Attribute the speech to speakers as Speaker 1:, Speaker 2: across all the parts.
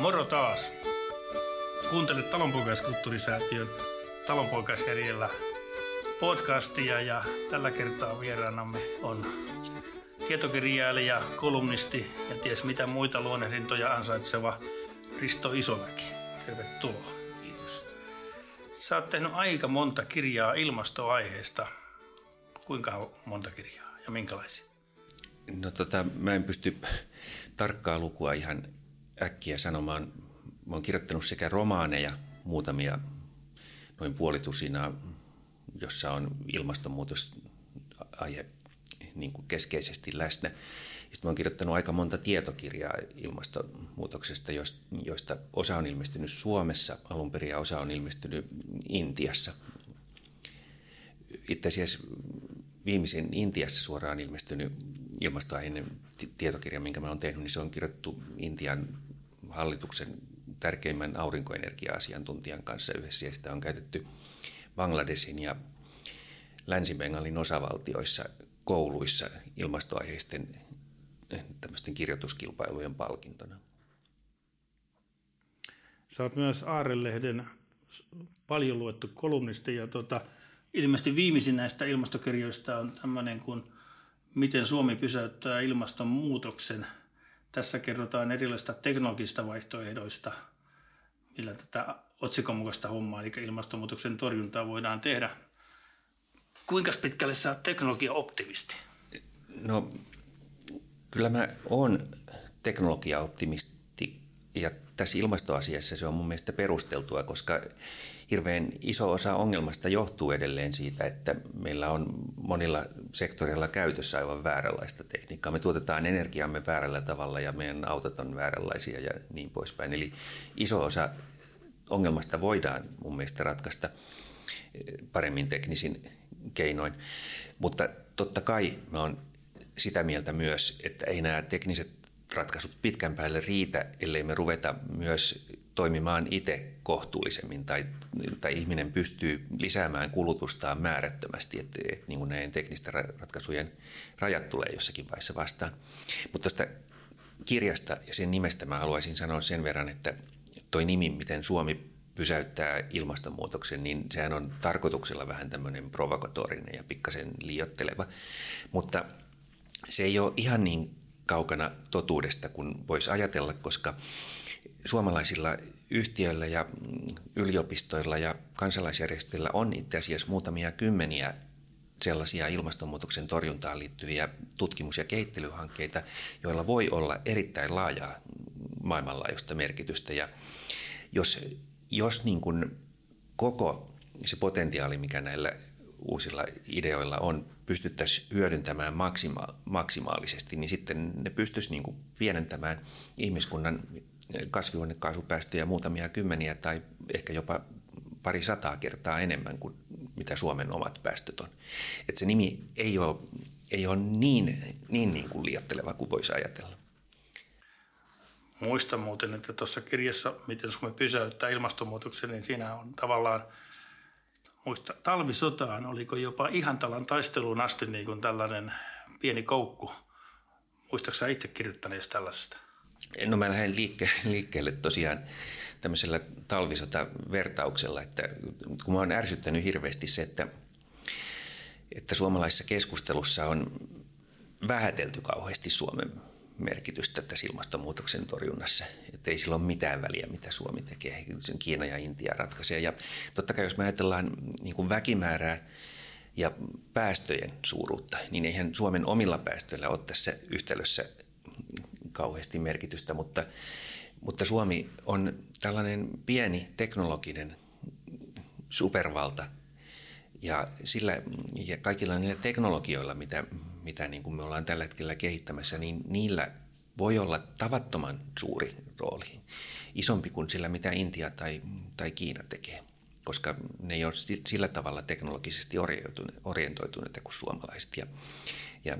Speaker 1: Moro taas. Kuuntelet Talonpoikaiskulttuurisäätiön Talonpoikaisjärjellä podcastia ja tällä kertaa vieraanamme on tietokirjailija, kolumnisti ja ties mitä muita luonnehdintoja ansaitseva Risto Isomäki. Tervetuloa.
Speaker 2: Kiitos.
Speaker 1: Sä oot tehnyt aika monta kirjaa ilmastoaiheesta. Kuinka monta kirjaa ja minkälaisia?
Speaker 2: No tota, mä en pysty tarkkaa lukua ihan äkkiä sanomaan. Mä oon kirjoittanut sekä romaaneja, muutamia, noin puolitusinaa, jossa on ilmastonmuutosaihe niin kuin keskeisesti läsnä. Sitten oon kirjoittanut aika monta tietokirjaa ilmastonmuutoksesta, joista osa on ilmestynyt Suomessa alun perin ja osa on ilmestynyt Intiassa. Itse asiassa viimeisin Intiassa suoraan ilmestynyt ilmastoaiheinen tietokirja, minkä mä oon tehnyt, niin se on kirjoittu Intian hallituksen tärkeimmän aurinkoenergia-asiantuntijan kanssa yhdessä. Ja sitä on käytetty Bangladesin ja Länsi-Bengalin osavaltioissa kouluissa ilmastoaiheisten tämmöisten kirjoituskilpailujen palkintona.
Speaker 1: Sä oot myös Aarelehden paljon luettu kolumnisti ja tota, ilmeisesti viimeisin näistä ilmastokirjoista on tämmöinen kuin Miten Suomi pysäyttää ilmastonmuutoksen. Tässä kerrotaan erilaisista teknologista vaihtoehdoista, millä tätä otsikon mukaista hommaa, eli ilmastonmuutoksen torjuntaa voidaan tehdä. Kuinka pitkälle sä oot teknologia-optimisti?
Speaker 2: No, kyllä mä oon teknologia-optimisti tässä ilmastoasiassa se on mun mielestä perusteltua, koska hirveän iso osa ongelmasta johtuu edelleen siitä, että meillä on monilla sektoreilla käytössä aivan vääränlaista tekniikkaa. Me tuotetaan energiamme väärällä tavalla ja meidän autot on vääränlaisia ja niin poispäin. Eli iso osa ongelmasta voidaan mun mielestä ratkaista paremmin teknisin keinoin. Mutta totta kai mä oon sitä mieltä myös, että ei nämä tekniset ratkaisut pitkän päälle riitä, ellei me ruveta myös toimimaan itse kohtuullisemmin tai, tai ihminen pystyy lisäämään kulutustaan määrättömästi, että, että niin näiden teknisten ratkaisujen rajat tulee jossakin vaiheessa vastaan. Mutta tuosta kirjasta ja sen nimestä mä haluaisin sanoa sen verran, että toi nimi, miten Suomi pysäyttää ilmastonmuutoksen, niin sehän on tarkoituksella vähän tämmöinen provokatorinen ja pikkasen liiotteleva. Mutta se ei ole ihan niin kaukana totuudesta kuin voisi ajatella, koska suomalaisilla yhtiöillä ja yliopistoilla ja kansalaisjärjestöillä on itse asiassa muutamia kymmeniä sellaisia ilmastonmuutoksen torjuntaan liittyviä tutkimus- ja kehittelyhankkeita, joilla voi olla erittäin laajaa maailmanlaajuista merkitystä. Ja jos, jos niin kuin koko se potentiaali, mikä näillä uusilla ideoilla on, pystyttäisiin hyödyntämään maksima- maksimaalisesti, niin sitten ne pystyisi niin pienentämään ihmiskunnan kasvihuonekaasupäästöjä muutamia kymmeniä tai ehkä jopa pari sataa kertaa enemmän kuin mitä Suomen omat päästöt on. Et se nimi ei ole, ei ole niin, niin, niin kuin liiotteleva kuin voisi ajatella.
Speaker 1: Muistan muuten, että tuossa kirjassa, miten Suomi pysäyttää ilmastonmuutoksen, niin siinä on tavallaan – muista talvisotaan, oliko jopa Ihantalan taisteluun asti niin kuin tällainen pieni koukku. Muistaaksä itse kirjoittaneesta tällaisesta?
Speaker 2: No mä lähden liikkeelle, liikkeelle tosiaan tämmöisellä talvisota-vertauksella, että kun mä oon ärsyttänyt hirveästi se, että, että suomalaisessa keskustelussa on vähätelty kauheasti Suomen merkitystä tässä ilmastonmuutoksen torjunnassa. Että ei sillä ole mitään väliä, mitä Suomi tekee. Sen Kiina ja Intia ratkaisee. Ja totta kai jos me ajatellaan niin kuin väkimäärää ja päästöjen suuruutta, niin eihän Suomen omilla päästöillä ole tässä yhtälössä kauheasti merkitystä, mutta, mutta Suomi on tällainen pieni teknologinen supervalta – ja, sillä, ja kaikilla niillä teknologioilla, mitä, mitä niin kuin me ollaan tällä hetkellä kehittämässä, niin niillä voi olla tavattoman suuri rooli. Isompi kuin sillä, mitä Intia tai, tai Kiina tekee, koska ne ei ole sillä tavalla teknologisesti orientoituneita kuin suomalaiset. Ja, ja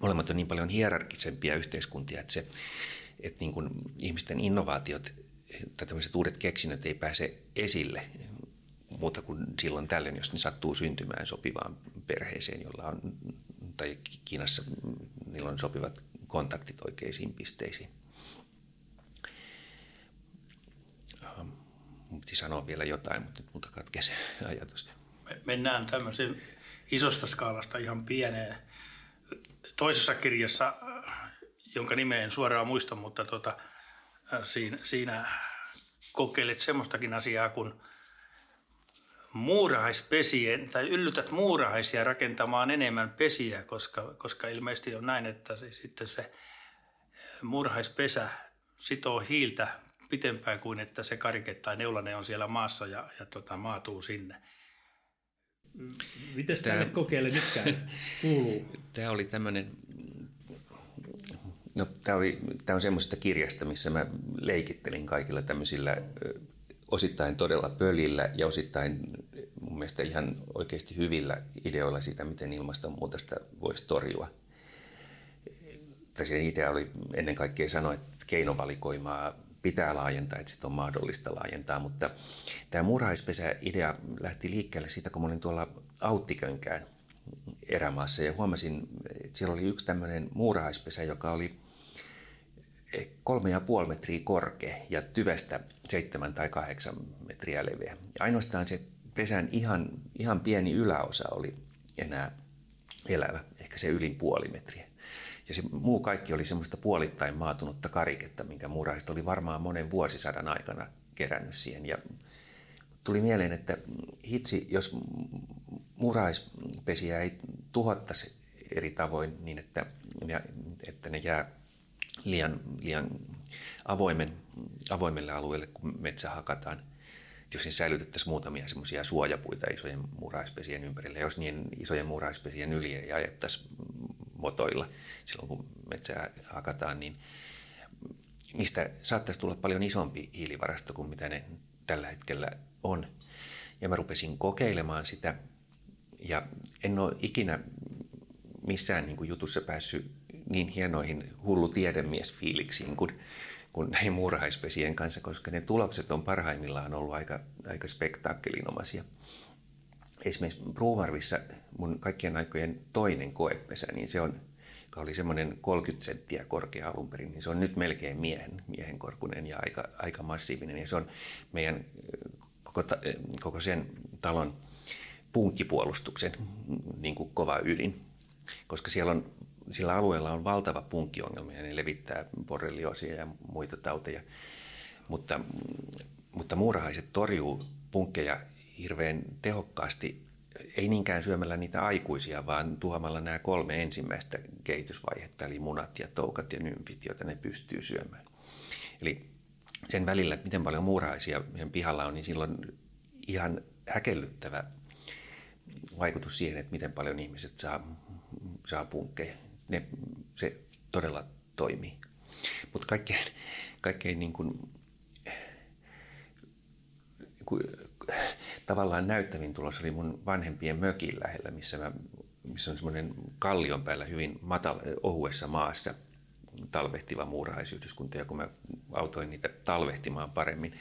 Speaker 2: molemmat on niin paljon hierarkisempia yhteiskuntia, että, se, että niin kuin ihmisten innovaatiot tai tämmöiset uudet keksinnöt ei pääse esille muuta kuin silloin tällöin, jos ne sattuu syntymään sopivaan perheeseen, jolla on, tai Kiinassa niillä on sopivat kontaktit oikeisiin pisteisiin. Ähm, Mun piti sanoa vielä jotain, mutta nyt multa katkesi ajatus.
Speaker 1: Me mennään tämmöisen isosta skaalasta ihan pieneen. Toisessa kirjassa, äh, jonka nimeä en suoraan muista, mutta tota, äh, siinä, siinä kokeilet semmoistakin asiaa kun muurahaispesien, tai yllytät muurahaisia rakentamaan enemmän pesiä, koska, koska ilmeisesti on näin, että se, sitten se muurahaispesä sitoo hiiltä pitempään kuin että se karike tai neulanen on siellä maassa ja, ja tota, maatuu sinne. Miten tämä kokeile nytkään kuuluu?
Speaker 2: Tämä oli tämmöinen, no tämä, oli, tämä on semmoisesta kirjasta, missä mä leikittelin kaikilla tämmöisillä osittain todella pölillä ja osittain mun mielestä ihan oikeasti hyvillä ideoilla siitä, miten ilmastonmuutosta voisi torjua. Tai idea oli ennen kaikkea sanoa, että keinovalikoimaa pitää laajentaa, että sitä on mahdollista laajentaa, mutta tämä muurahaispesä-idea lähti liikkeelle siitä, kun olin tuolla Auttikönkään erämaassa ja huomasin, että siellä oli yksi tämmöinen muurahaispesä, joka oli kolme ja puoli metriä korkea ja tyvestä seitsemän tai kahdeksan metriä leveä. Ainoastaan se pesän ihan, ihan pieni yläosa oli enää elävä, ehkä se ylin puoli metriä. Ja se muu kaikki oli semmoista puolittain maatunutta kariketta, minkä muurahaiset oli varmaan monen vuosisadan aikana kerännyt siihen. Ja tuli mieleen, että hitsi, jos muurahaispesiä ei tuhottaisi eri tavoin niin, että, että ne jää liian, liian avoimen, avoimelle alueelle, kun metsä hakataan. Jos siinä säilytettäisiin muutamia semmoisia suojapuita isojen muurahaispesien ympärille, jos niin isojen muurahaispesien yli ei ajettaisi motoilla silloin, kun metsää hakataan, niin niistä saattaisi tulla paljon isompi hiilivarasto kuin mitä ne tällä hetkellä on. Ja mä rupesin kokeilemaan sitä, ja en ole ikinä missään niin kuin jutussa päässyt niin hienoihin hullu tiedemies-fiiliksiin kuin, kuin näin muurahaispesien kanssa, koska ne tulokset on parhaimmillaan ollut aika, aika spektaakkelinomaisia. Esimerkiksi Bruvarvissa mun kaikkien aikojen toinen koepesä, niin se on, joka oli semmoinen 30 senttiä korkea alun perin, niin se on nyt melkein miehen, miehen korkunen ja aika, aika massiivinen. Ja se on meidän koko, koko sen talon punkkipuolustuksen niin kuin kova ydin, koska siellä on sillä alueella on valtava punkkiongelma ja ne levittää borrelioosia ja muita tauteja. Mutta, mutta muurahaiset torjuu punkkeja hirveän tehokkaasti, ei niinkään syömällä niitä aikuisia, vaan tuomalla nämä kolme ensimmäistä kehitysvaihetta, eli munat ja toukat ja nymfit, joita ne pystyy syömään. Eli sen välillä, että miten paljon muurahaisia meidän pihalla on, niin silloin ihan häkellyttävä vaikutus siihen, että miten paljon ihmiset saa, saa punkkeja ne, se todella toimii. Mutta kaikkein, kaikkein niin kuin, tavallaan näyttävin tulos oli mun vanhempien mökin lähellä, missä, mä, missä on semmoinen kallion päällä hyvin matala, ohuessa maassa talvehtiva muurahaisyhdyskunta, ja kun mä autoin niitä talvehtimaan paremmin,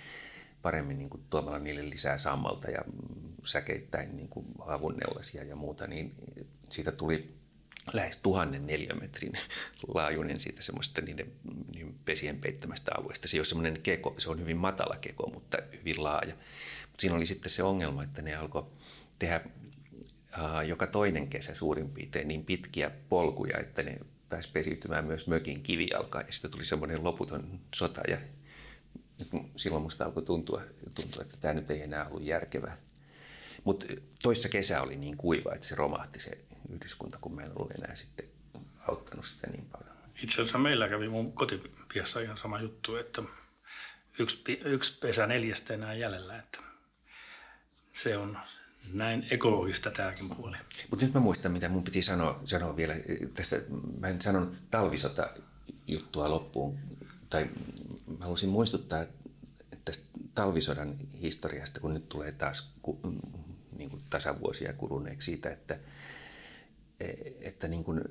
Speaker 2: paremmin niin kuin tuomalla niille lisää sammalta ja säkeittäin niin kuin havunneulasia ja muuta, niin siitä tuli lähes tuhannen neliömetrin laajuinen siitä semmoista niiden niin pesien peittämästä alueesta. Se ole semmoinen keko, se on hyvin matala keko, mutta hyvin laaja. Mutta siinä oli sitten se ongelma, että ne alkoi tehdä uh, joka toinen kesä suurin piirtein niin pitkiä polkuja, että ne pääsi pesiytymään myös mökin kivijalkaan. Ja sitten tuli semmoinen loputon sota ja silloin musta alkoi tuntua, tuntua, että tämä nyt ei enää ollut järkevää. Mutta toissa kesä oli niin kuiva, että se romahti se yhdyskunta, kun meillä oli enää sitten auttanut sitä niin paljon.
Speaker 1: Itse asiassa meillä kävi mun kotipiassa ihan sama juttu, että yksi, yksi pesä neljästä enää jäljellä, että se on näin ekologista tämäkin puoli.
Speaker 2: Mutta nyt mä muistan, mitä mun piti sanoa, sanoa vielä tästä. Mä en sanonut talvisota juttua loppuun, tai mä halusin muistuttaa tästä talvisodan historiasta, kun nyt tulee taas niin kuin tasavuosia kuluneeksi siitä, että – että niin kuin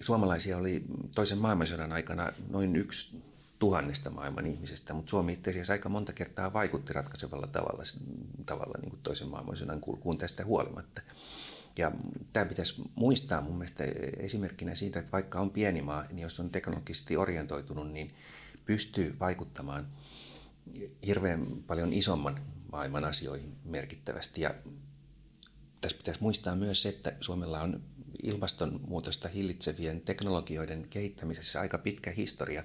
Speaker 2: suomalaisia oli toisen maailmansodan aikana noin yksi tuhannesta maailman ihmisestä, mutta Suomi itse asiassa aika monta kertaa vaikutti ratkaisevalla tavalla, tavalla niin kuin toisen maailmansodan kulkuun tästä huolimatta. Ja tämä pitäisi muistaa mun mielestä esimerkkinä siitä, että vaikka on pieni maa, niin jos on teknologisesti orientoitunut, niin pystyy vaikuttamaan hirveän paljon isomman maailman asioihin merkittävästi. Ja tässä pitäisi muistaa myös se, että Suomella on ilmastonmuutosta hillitsevien teknologioiden kehittämisessä aika pitkä historia.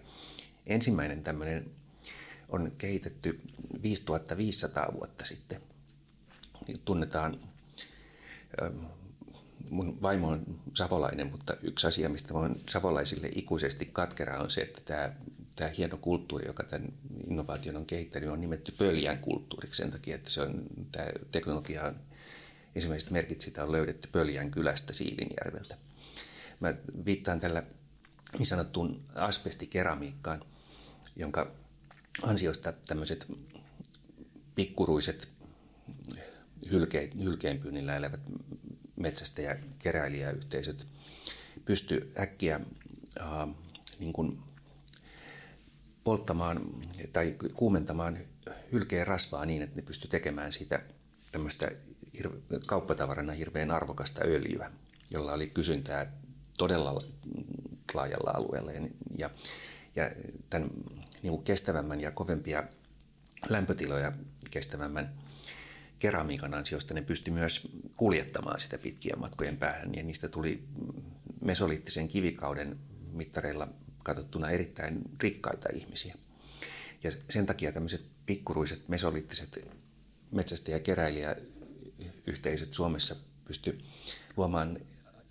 Speaker 2: Ensimmäinen tämmöinen on kehitetty 5500 vuotta sitten. Tunnetaan, mun vaimo on savolainen, mutta yksi asia, mistä mä savolaisille ikuisesti katkera on se, että tämä, tämä hieno kulttuuri, joka tämän innovaation on kehittänyt, on nimetty pöljän kulttuuriksi sen takia, että se on, tämä teknologia on ensimmäiset merkit sitä on löydetty Pöljän kylästä Siilinjärveltä. Mä viittaan tällä niin sanottuun asbestikeramiikkaan, jonka ansiosta tämmöiset pikkuruiset hylke, hylkeenpyynnillä elävät metsästä- ja keräilijäyhteisöt pysty äkkiä äh, niin kuin polttamaan tai kuumentamaan hylkeen rasvaa niin, että ne pysty tekemään sitä tämmöistä kauppatavarana hirveän arvokasta öljyä, jolla oli kysyntää todella laajalla alueella. Ja, ja tämän niin kuin kestävämmän ja kovempia lämpötiloja kestävämmän keramiikan ansiosta ne pystyi myös kuljettamaan sitä pitkien matkojen päähän. Ja niistä tuli mesoliittisen kivikauden mittareilla katsottuna erittäin rikkaita ihmisiä. Ja sen takia tämmöiset pikkuruiset mesoliittiset metsästä ja keräilijä yhteisöt Suomessa pysty luomaan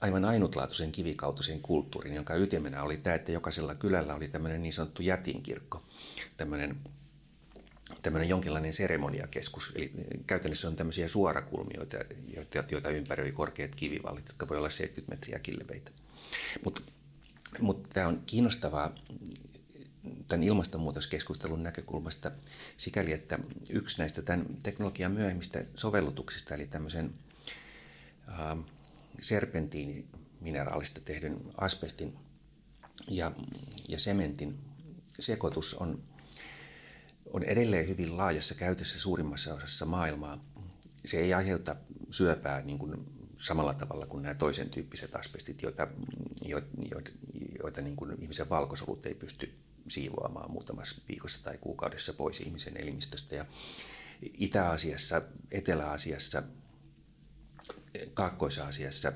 Speaker 2: aivan ainutlaatuisen kivikautuisen kulttuurin, jonka ytimenä oli tämä, että jokaisella kylällä oli tämmöinen niin sanottu jätinkirkko, tämmöinen, tämmöinen jonkinlainen seremoniakeskus. Eli käytännössä on tämmöisiä suorakulmioita, joita, joita ympäröi korkeat kivivallit, jotka voi olla 70 metriä kilveitä. Mutta mut tämä on kiinnostavaa tämän ilmastonmuutoskeskustelun näkökulmasta sikäli, että yksi näistä tämän teknologian myöhemmistä sovellutuksista, eli tämmöisen äh, serpentiinimineraalista tehdyn asbestin ja, ja sementin sekoitus on, on edelleen hyvin laajassa käytössä suurimmassa osassa maailmaa. Se ei aiheuta syöpää niin kuin samalla tavalla kuin nämä toisen tyyppiset asbestit, joita, joita, joita, joita niin kuin ihmisen valkosolut ei pysty siivoamaan muutamassa viikossa tai kuukaudessa pois ihmisen elimistöstä. Ja Itä-Asiassa, Etelä-Asiassa, Kaakkois-Aasiassa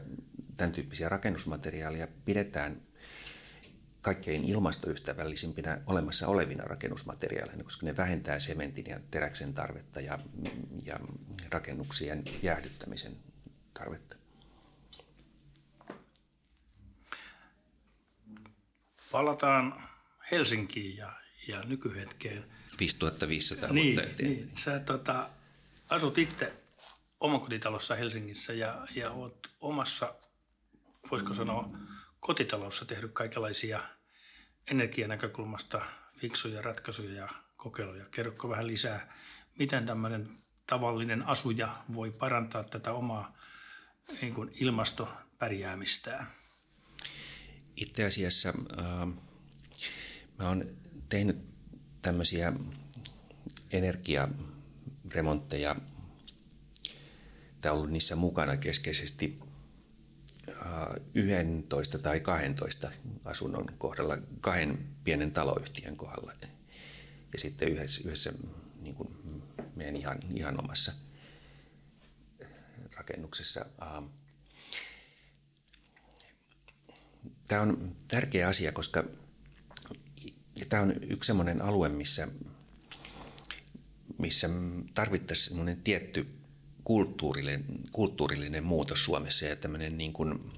Speaker 2: tämän tyyppisiä rakennusmateriaaleja pidetään kaikkein ilmastoystävällisimpinä olemassa olevina rakennusmateriaaleina, koska ne vähentää sementin ja teräksen tarvetta ja, ja rakennuksien jäähdyttämisen tarvetta.
Speaker 1: Palataan Helsinkiin ja, ja nykyhetkeen.
Speaker 2: 5500
Speaker 1: niin, vuotta eteen. Niin, sä tota, asut itse omakotitalossa Helsingissä ja, ja oot omassa, voisiko sanoa, kotitalossa tehnyt kaikenlaisia energianäkökulmasta fiksuja ratkaisuja ja kokeiluja. Kerrotko vähän lisää, miten tämmöinen tavallinen asuja voi parantaa tätä omaa niin kuin ilmastopärjäämistään?
Speaker 2: Itse asiassa äh, Mä oon tehnyt tämmöisiä energiaremontteja tai ollut niissä mukana keskeisesti 11 tai 12 asunnon kohdalla, kahden pienen taloyhtiön kohdalla ja sitten yhdessä, yhdessä niin kuin meidän ihan, ihan omassa rakennuksessa. Tämä on tärkeä asia, koska ja tämä on yksi sellainen alue, missä, missä tarvittaisiin sellainen tietty kulttuurillinen, kulttuurillinen muutos Suomessa ja tämmöinen niin kuin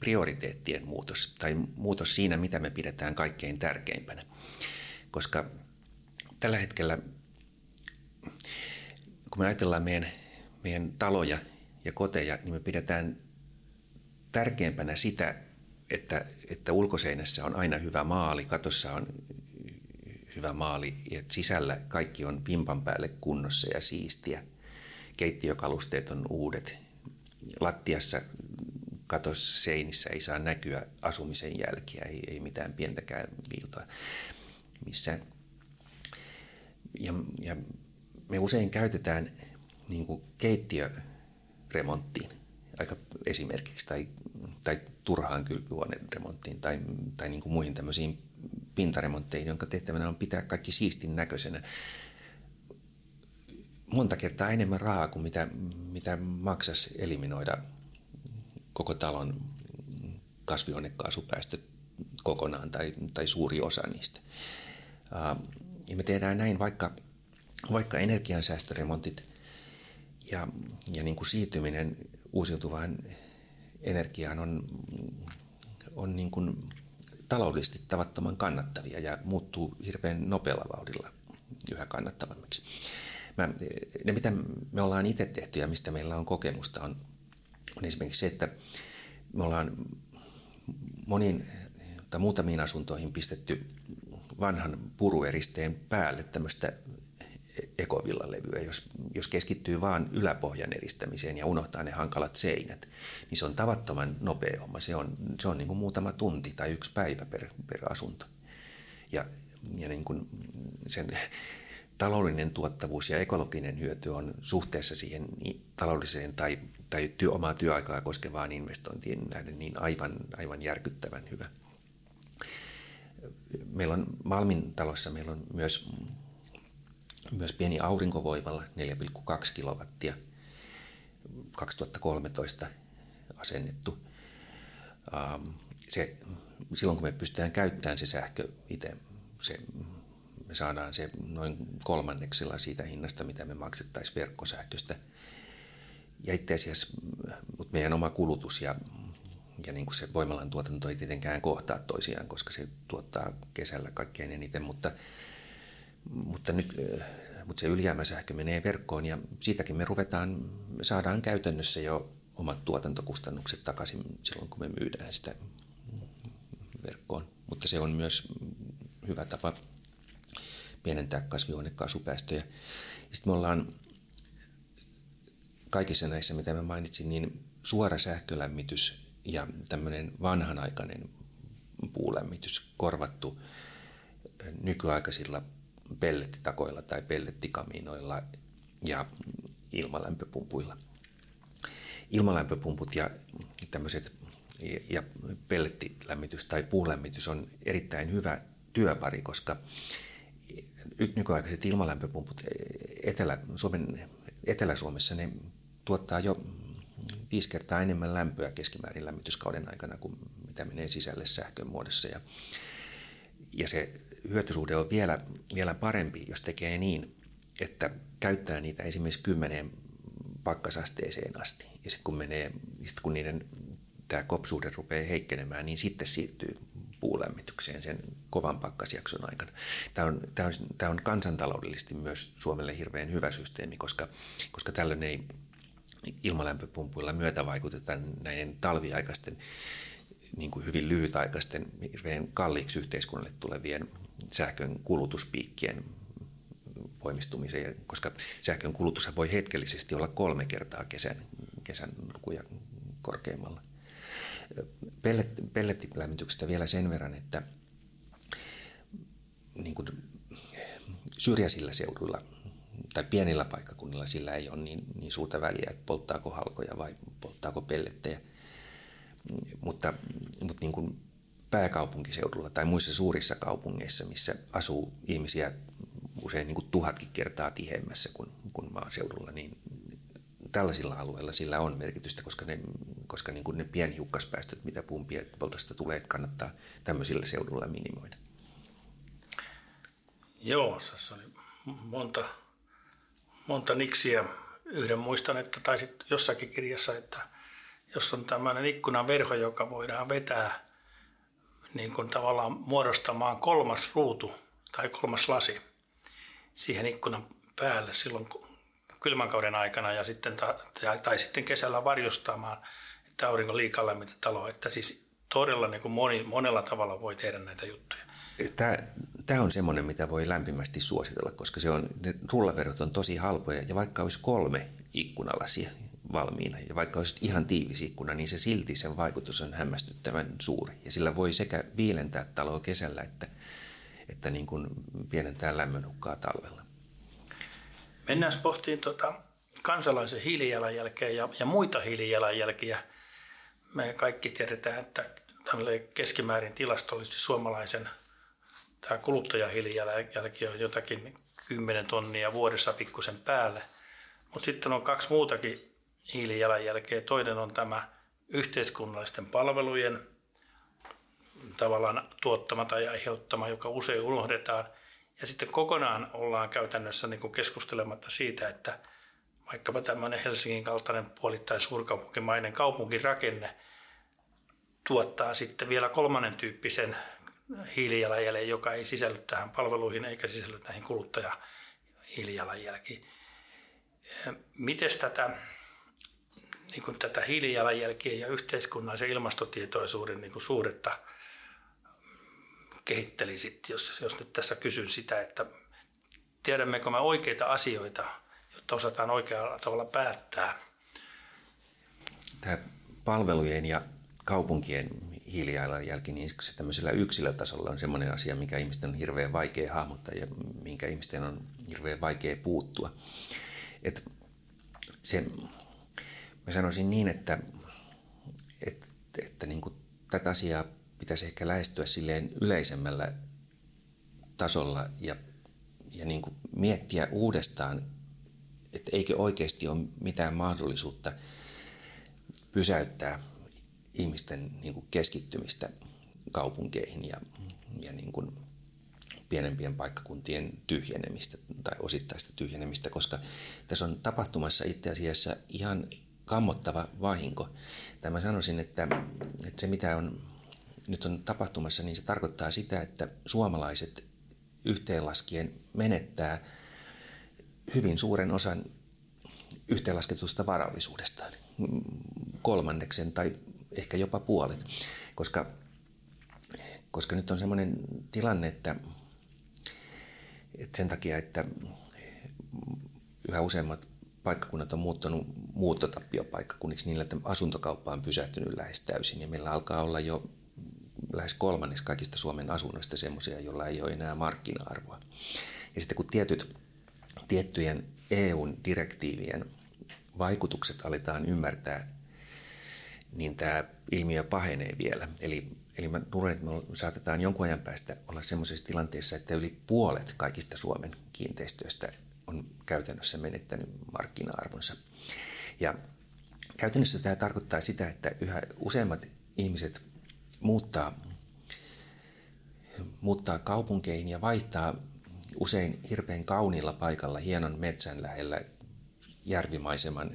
Speaker 2: prioriteettien muutos tai muutos siinä, mitä me pidetään kaikkein tärkeimpänä. Koska tällä hetkellä, kun me ajatellaan meidän, meidän taloja ja koteja, niin me pidetään tärkeimpänä sitä, että, että ulkoseinässä on aina hyvä maali, katossa on hyvä maali ja sisällä kaikki on vimpan päälle kunnossa ja siistiä. Keittiökalusteet on uudet. Lattiassa katos seinissä ei saa näkyä asumisen jälkiä, ei, ei mitään pientäkään viiltoa missään. Ja, ja me usein käytetään niin keittiöremonttiin aika esimerkiksi tai, tai turhaan kylpyhuoneen remonttiin tai, tai niin kuin muihin tämmöisiin pintaremontteihin, jonka tehtävänä on pitää kaikki siistin näköisenä. monta kertaa enemmän rahaa kuin mitä, mitä maksaisi eliminoida koko talon kasvihuonekaasupäästöt kokonaan tai, tai suuri osa niistä. Ja me tehdään näin vaikka, vaikka energiansäästöremontit ja, ja niin kuin siirtyminen uusiutuvaan energiaan on, on niin kuin taloudellisesti tavattoman kannattavia ja muuttuu hirveän nopealla vauhdilla yhä kannattavammaksi. Mä, ne, mitä me ollaan itse tehty ja mistä meillä on kokemusta, on, on esimerkiksi se, että me ollaan monin tai muutamiin asuntoihin pistetty vanhan purueristeen päälle tämmöistä ekovillalevyä. Jos, jos keskittyy vain yläpohjan eristämiseen ja unohtaa ne hankalat seinät, niin se on tavattoman nopea homma. Se on, se on niin kuin muutama tunti tai yksi päivä per, per asunto. Ja, ja niin kuin sen taloudellinen tuottavuus ja ekologinen hyöty on suhteessa siihen taloudelliseen tai, tai työ, omaa työaikaa koskevaan investointiin nähden niin aivan, aivan järkyttävän hyvä. Meillä on Malmin talossa meillä on myös, myös pieni aurinkovoimalla 4,2 kilowattia 2013 asennettu. Se, silloin kun me pystytään käyttämään se sähkö itse, se me saadaan se noin kolmanneksella siitä hinnasta, mitä me maksettaisiin verkkosähköstä. Ja itse asiassa mutta meidän oma kulutus ja, ja niin kuin se voimalan tuotanto ei tietenkään kohtaa toisiaan, koska se tuottaa kesällä kaikkein eniten, mutta, mutta nyt mutta se ylijäämäsähkö menee verkkoon ja siitäkin me ruvetaan, saadaan käytännössä jo omat tuotantokustannukset takaisin silloin, kun me myydään sitä verkkoon. Mutta se on myös hyvä tapa pienentää kasvihuonekaasupäästöjä. Sitten me ollaan kaikissa näissä, mitä mä mainitsin, niin suora sähkölämmitys ja tämmöinen vanhanaikainen puulämmitys korvattu nykyaikaisilla pellettitakoilla tai pellettikaminoilla ja ilmalämpöpumpuilla. Ilmalämpöpumput ja tämmöiset ja pellettilämmitys tai puulämmitys on erittäin hyvä työpari, koska nykyaikaiset ilmalämpöpumput Etelä, Suomen, Etelä-Suomessa ne tuottaa jo viisi kertaa enemmän lämpöä keskimäärin lämmityskauden aikana kuin mitä menee sisälle sähkön muodossa. Ja, ja se hyötysuhde on vielä, vielä parempi, jos tekee niin, että käyttää niitä esimerkiksi kymmeneen pakkasasteeseen asti. Ja sitten kun, menee, sit kun niiden tämä kopsuhde rupeaa heikkenemään, niin sitten siirtyy puulämmitykseen sen kovan pakkasjakson aikana. Tämä on, tämä on, tämä on kansantaloudellisesti myös Suomelle hirveän hyvä systeemi, koska, koska tällöin ei ilmalämpöpumpuilla myötä vaikuteta näiden talviaikaisten niin kuin hyvin lyhytaikaisten, hirveän kalliiksi yhteiskunnalle tulevien sähkön kulutuspiikkien voimistumiseen, koska sähkön kulutus voi hetkellisesti olla kolme kertaa kesän, kesän lukuja korkeammalla pellettilämmityksestä vielä sen verran, että niin kuin syrjäisillä seuduilla tai pienillä paikkakunnilla sillä ei ole niin, niin suurta väliä, että polttaako halkoja vai polttaako pellettejä. Mutta, mutta niin kuin pääkaupunkiseudulla tai muissa suurissa kaupungeissa, missä asuu ihmisiä usein niin kuin tuhatkin kertaa tihemmässä kuin, kuin maaseudulla, niin tällaisilla alueilla sillä on merkitystä, koska ne, koska niin kuin ne pienhiukkaspäästöt, mitä pumpien poltosta tulee, kannattaa tämmöisillä seudulla minimoida.
Speaker 1: Joo, tässä oli monta, monta niksiä. Yhden muistan, että taisit jossakin kirjassa, että jos on tämmöinen ikkunaverho, joka voidaan vetää niin kuin tavallaan muodostamaan kolmas ruutu tai kolmas lasi siihen ikkunan päälle silloin, kylmän kauden aikana ja sitten, tai, tai sitten kesällä varjostamaan, että aurinko liikaa lämmitä taloa. Että siis todella niin kuin moni, monella tavalla voi tehdä näitä juttuja.
Speaker 2: Tämä, tämä on semmoinen, mitä voi lämpimästi suositella, koska se on, ne rullaverot on tosi halpoja ja vaikka olisi kolme ikkunalasia valmiina ja vaikka olisi ihan tiivis ikkuna, niin se silti sen vaikutus on hämmästyttävän suuri. Ja sillä voi sekä viilentää taloa kesällä että, että niin kuin pienentää lämmönhukkaa talvella.
Speaker 1: Mennään pohtiin tota kansalaisen hiilijalanjälkeä ja, ja muita hiilijalanjälkiä. Me kaikki tiedetään, että keskimäärin tilastollisesti suomalaisen tämä kuluttajahiilijalanjälki on jotakin 10 tonnia vuodessa pikkusen päälle. Mutta sitten on kaksi muutakin hiilijalanjälkeä. Toinen on tämä yhteiskunnallisten palvelujen tavallaan tuottama tai aiheuttama, joka usein unohdetaan. Ja sitten kokonaan ollaan käytännössä niin keskustelematta siitä, että vaikkapa tämmöinen Helsingin kaltainen puolittain suurkaupunkimainen kaupunkirakenne tuottaa sitten vielä kolmannen tyyppisen hiilijalanjäljen, joka ei sisälly tähän palveluihin eikä sisälly näihin kuluttajahiilijalanjälkiin. Miten tätä, niin kuin tätä hiilijalanjälkeä ja yhteiskunnallisen ilmastotietoisuuden niin kuin suuretta kehittelisit, jos, jos nyt tässä kysyn sitä, että tiedämmekö me oikeita asioita, jotta osataan oikealla tavalla päättää?
Speaker 2: Tämä palvelujen ja kaupunkien hiilijalanjälki, niin se tämmöisellä yksilötasolla on semmoinen asia, mikä ihmisten on hirveän vaikea hahmottaa ja minkä ihmisten on hirveän vaikea puuttua. Et se, mä sanoisin niin, että, että, että niin kuin tätä asiaa pitäisi ehkä lähestyä silleen yleisemmällä tasolla ja, ja niin kuin miettiä uudestaan, että eikö oikeasti ole mitään mahdollisuutta pysäyttää ihmisten niin kuin keskittymistä kaupunkeihin ja, ja niin kuin pienempien paikkakuntien tyhjenemistä tai osittaista tyhjenemistä, koska tässä on tapahtumassa itse asiassa ihan kammottava vahinko. Tämä sanoisin, että, että se mitä on nyt on tapahtumassa, niin se tarkoittaa sitä, että suomalaiset yhteenlaskien menettää hyvin suuren osan yhteenlasketusta varallisuudestaan, kolmanneksen tai ehkä jopa puolet, koska, koska nyt on sellainen tilanne, että, että sen takia, että yhä useammat paikkakunnat on muuttunut muuttotappiopaikkakunniksi niillä, että asuntokauppa on pysähtynyt lähes täysin ja meillä alkaa olla jo lähes kolmannes kaikista Suomen asunnoista semmoisia, joilla ei ole enää markkina-arvoa. Ja sitten kun tietyt, tiettyjen EUn direktiivien vaikutukset aletaan ymmärtää niin tämä ilmiö pahenee vielä. Eli, eli mä luulen, että me saatetaan jonkun ajan päästä olla sellaisessa tilanteessa, että yli puolet kaikista Suomen kiinteistöistä käytännössä menettänyt markkina-arvonsa. Ja käytännössä tämä tarkoittaa sitä, että yhä useammat ihmiset muuttaa, muuttaa kaupunkeihin ja vaihtaa usein hirveän kauniilla paikalla hienon metsän lähellä järvimaiseman,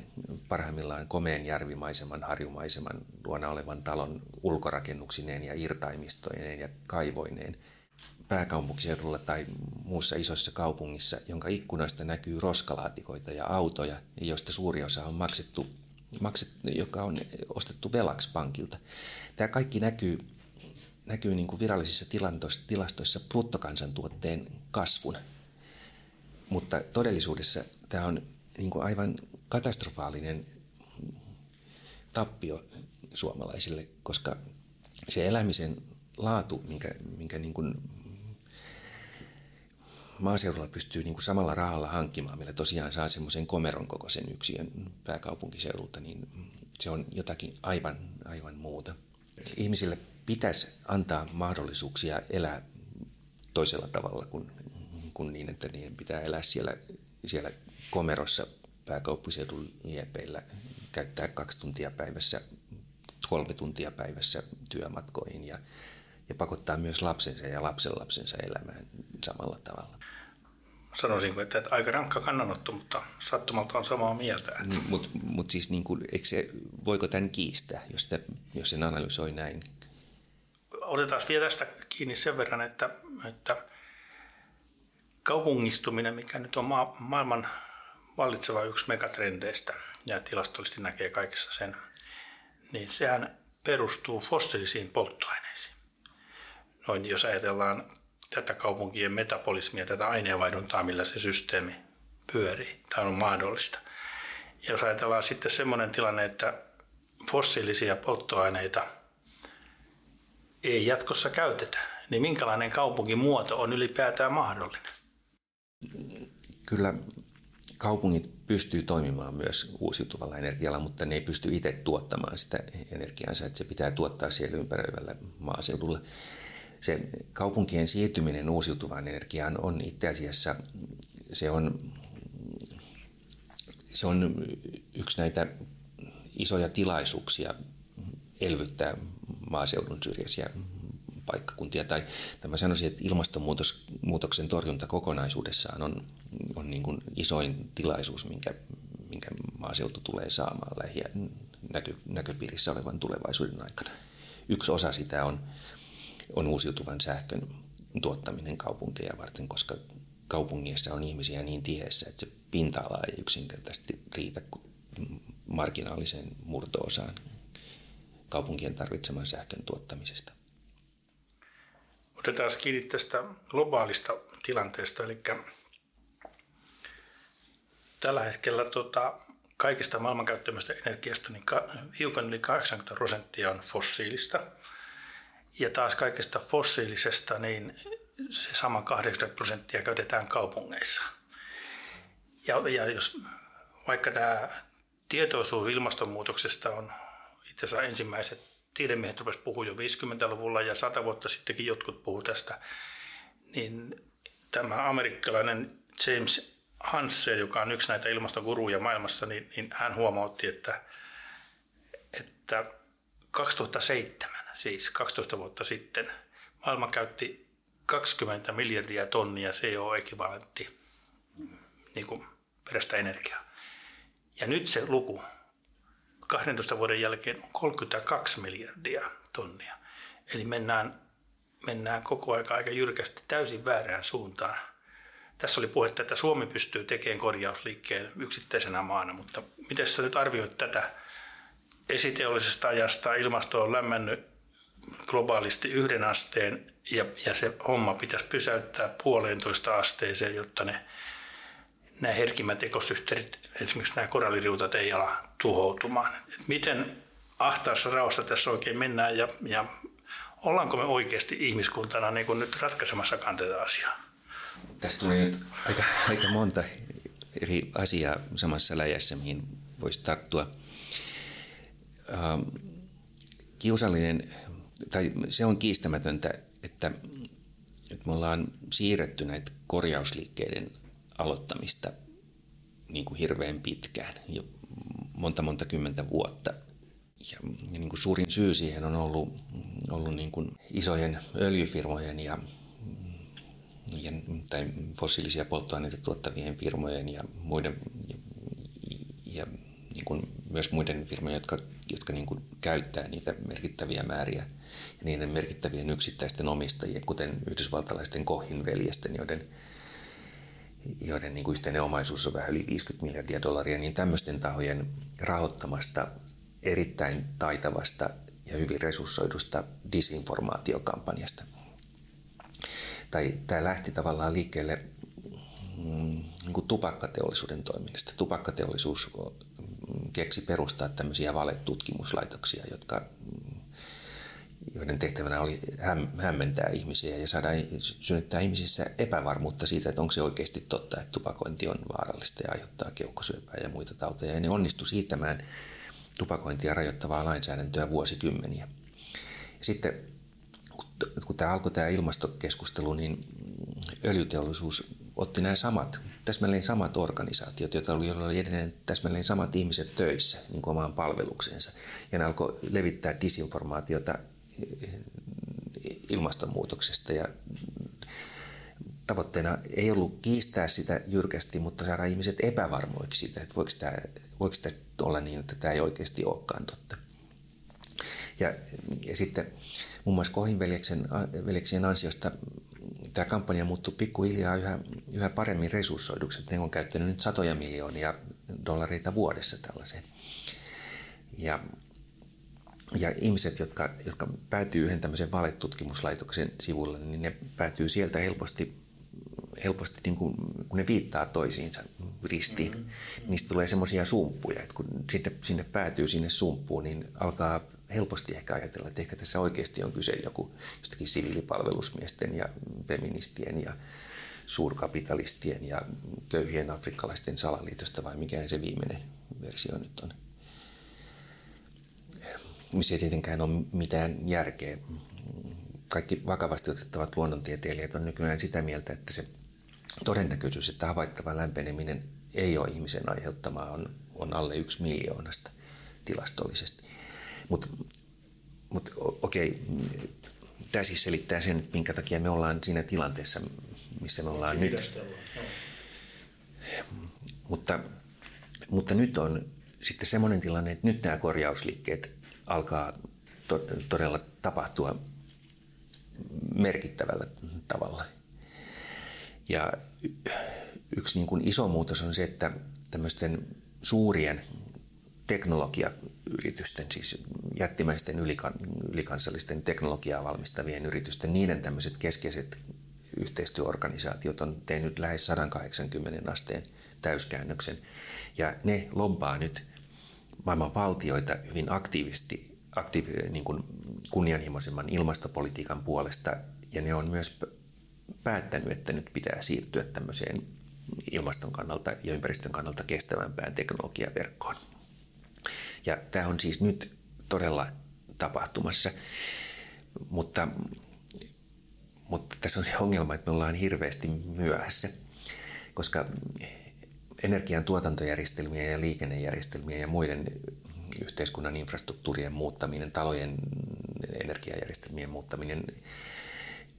Speaker 2: parhaimmillaan komeen järvimaiseman, harjumaiseman luona olevan talon ulkorakennuksineen ja irtaimistoineen ja kaivoineen pääkaupunkiseudulla tai muussa isossa kaupungissa, jonka ikkunoista näkyy roskalaatikoita ja autoja, joista suuri osa on maksettu, maksettu joka on ostettu velaksi pankilta. Tämä kaikki näkyy, näkyy niin kuin virallisissa tilastoissa bruttokansantuotteen kasvun, mutta todellisuudessa tämä on niin kuin aivan katastrofaalinen tappio suomalaisille, koska se elämisen laatu, minkä, minkä niin kuin maaseudulla pystyy niin kuin samalla rahalla hankkimaan, millä tosiaan saa semmoisen komeron kokoisen yksiön pääkaupunkiseudulta, niin se on jotakin aivan, aivan muuta. Ihmisille pitäisi antaa mahdollisuuksia elää toisella tavalla kuin, kuin niin, että niiden pitää elää siellä, siellä komerossa pääkauppiseudun liepeillä käyttää kaksi tuntia päivässä, kolme tuntia päivässä työmatkoihin ja, ja pakottaa myös lapsensa ja lapsenlapsensa elämään samalla tavalla.
Speaker 1: Sanoisinko, että, että aika rankka kannanotto, mutta sattumalta on samaa mieltä. Että...
Speaker 2: Niin, mutta mut siis niin kuin, se, voiko tämän kiistää, jos, te, jos sen analysoi näin?
Speaker 1: Otetaan vielä tästä kiinni sen verran, että, että kaupungistuminen, mikä nyt on ma- maailman vallitseva yksi megatrendeistä ja tilastollisesti näkee kaikessa sen, niin sehän perustuu fossiilisiin polttoaineisiin. Noin jos ajatellaan tätä kaupunkien metabolismia, tätä aineenvaihduntaa, millä se systeemi pyörii. Tämä on mahdollista. Ja jos ajatellaan sitten semmoinen tilanne, että fossiilisia polttoaineita ei jatkossa käytetä, niin minkälainen kaupunkimuoto on ylipäätään mahdollinen?
Speaker 2: Kyllä kaupungit pystyy toimimaan myös uusiutuvalla energialla, mutta ne ei pysty itse tuottamaan sitä energiansa, että se pitää tuottaa siellä ympäröivällä maaseudulla. Se kaupunkien siirtyminen uusiutuvaan energiaan on itse asiassa, se on, se on yksi näitä isoja tilaisuuksia elvyttää maaseudun syrjäisiä paikkakuntia. Tai, tai mä sanoisin, että ilmastonmuutoksen torjunta kokonaisuudessaan on, on niin kuin isoin tilaisuus, minkä, minkä maaseutu tulee saamaan lähiä näkö, näköpiirissä olevan tulevaisuuden aikana. Yksi osa sitä on, on uusiutuvan sähkön tuottaminen kaupunkeja varten, koska kaupungeissa on ihmisiä niin tiheessä, että se pinta-ala ei yksinkertaisesti riitä marginaaliseen murto-osaan kaupunkien tarvitseman sähkön tuottamisesta.
Speaker 1: Otetaan kiinni tästä globaalista tilanteesta, eli tällä hetkellä tota, kaikista maailman käyttämästä energiasta niin ka, hiukan yli 80 prosenttia on fossiilista. Ja taas kaikesta fossiilisesta niin se sama 80 prosenttia käytetään kaupungeissa. Ja, ja jos vaikka tämä tietoisuus ilmastonmuutoksesta on itse asiassa ensimmäiset tiedemiehet rupesivat puhua jo 50-luvulla ja 100 vuotta sittenkin jotkut puhu tästä, niin tämä amerikkalainen James Hansse, joka on yksi näitä ilmastoguruja maailmassa, niin, niin hän huomautti, että, että 2007, siis 12 vuotta sitten, maailma käytti 20 miljardia tonnia CO-ekvivalentti niin kuin perästä energiaa. Ja nyt se luku 12 vuoden jälkeen on 32 miljardia tonnia. Eli mennään, mennään koko aika aika jyrkästi täysin väärään suuntaan. Tässä oli puhetta, että Suomi pystyy tekemään korjausliikkeen yksittäisenä maana, mutta miten sä nyt arvioit tätä esiteollisesta ajasta? Ilmasto on lämmännyt globaalisti yhden asteen ja, ja se homma pitäisi pysäyttää puolentoista asteeseen, jotta ne nämä herkimmät ekosysteemit, esimerkiksi nämä koralliriutat ei ala tuhoutumaan. Et miten ahtaassa raossa tässä oikein mennään ja, ja ollaanko me oikeasti ihmiskuntana niin kuin nyt ratkaisemassa tätä asiaa?
Speaker 2: Tästä tuli nyt aika, aika monta eri asiaa samassa läjässä, mihin voisi tarttua. Ähm, kiusallinen, tai se on kiistämätöntä, että, että me ollaan siirretty näitä korjausliikkeiden aloittamista niin kuin hirveän pitkään, jo monta monta kymmentä vuotta. Ja, ja niin kuin suurin syy siihen on ollut, ollut niin kuin isojen öljyfirmojen ja, ja, tai fossiilisia polttoaineita tuottavien firmojen ja muiden ja, ja niin kuin myös muiden firmojen, jotka, jotka niin kuin käyttää niitä merkittäviä määriä ja niiden merkittävien yksittäisten omistajien, kuten yhdysvaltalaisten Kohin veljesten, joiden joiden niin kuin yhteinen omaisuus on vähän yli 50 miljardia dollaria, niin tämmöisten tahojen rahoittamasta erittäin taitavasta ja hyvin resurssoidusta disinformaatiokampanjasta. Tai tämä lähti tavallaan liikkeelle mm, niin kuin tupakkateollisuuden toiminnasta. Tupakkateollisuus keksi perustaa tämmöisiä valetutkimuslaitoksia, jotka joiden tehtävänä oli hämmentää ihmisiä ja saada synnyttää ihmisissä epävarmuutta siitä, että onko se oikeasti totta, että tupakointi on vaarallista ja aiheuttaa keuhkosyöpää ja muita tauteja. Ja ne onnistu siitämään tupakointia rajoittavaa lainsäädäntöä vuosikymmeniä. Ja sitten kun tämä alkoi tämä ilmastokeskustelu, niin öljyteollisuus otti nämä samat, täsmälleen samat organisaatiot, joita oli, oli edelleen täsmälleen samat ihmiset töissä niin kuin omaan palvelukseensa. Ja ne alkoi levittää disinformaatiota ilmastonmuutoksesta ja tavoitteena ei ollut kiistää sitä jyrkästi, mutta saada ihmiset epävarmoiksi siitä, että voiko tämä, voiko tämä olla niin, että tämä ei oikeasti olekaan totta. Ja, ja sitten muun muassa Kohin veljeksien ansiosta tämä kampanja muuttui pikkuhiljaa yhä, yhä paremmin resurssoiduksi. Ne on käyttänyt nyt satoja miljoonia dollareita vuodessa tällaiseen. Ja ja ihmiset, jotka, jotka päätyy yhden tämmöisen valetutkimuslaitoksen sivulle, niin ne päätyy sieltä helposti, helposti niin kuin, kun ne viittaa toisiinsa ristiin, mm-hmm. niistä tulee semmoisia sumppuja, että kun sinne, sinne päätyy sinne sumppuun, niin alkaa helposti ehkä ajatella, että ehkä tässä oikeasti on kyse joku jostakin siviilipalvelusmiesten ja feministien ja suurkapitalistien ja köyhien afrikkalaisten salaliitosta vai mikä se viimeinen versio nyt on missä ei tietenkään ole mitään järkeä. Kaikki vakavasti otettavat luonnontieteilijät on nykyään sitä mieltä, että se todennäköisyys, että havaittava lämpeneminen ei ole ihmisen aiheuttamaa, on, on alle yksi miljoonasta tilastollisesti. Mutta mut, okei, tämä siis selittää sen, että minkä takia me ollaan siinä tilanteessa, missä me ollaan nyt. Mutta, mutta nyt on sitten semmoinen tilanne, että nyt nämä korjausliikkeet alkaa to, todella tapahtua merkittävällä tavalla. Ja yksi niin kuin iso muutos on se, että tämmöisten suurien teknologiayritysten, siis jättimäisten ylikan, ylikansallisten teknologiaa valmistavien yritysten, niiden tämmöiset keskeiset yhteistyöorganisaatiot on tehnyt lähes 180 asteen täyskäännöksen. Ja ne lompaa nyt maailman valtioita hyvin aktiivisesti aktiivi, niin kuin kunnianhimoisemman ilmastopolitiikan puolesta. Ja ne on myös päättänyt, että nyt pitää siirtyä tämmöiseen ilmaston kannalta ja ympäristön kannalta kestävämpään teknologiaverkkoon. Ja tämä on siis nyt todella tapahtumassa, mutta, mutta tässä on se ongelma, että me ollaan hirveästi myöhässä, koska energian tuotantojärjestelmien ja liikennejärjestelmien ja muiden yhteiskunnan infrastruktuurien muuttaminen, talojen energiajärjestelmien muuttaminen,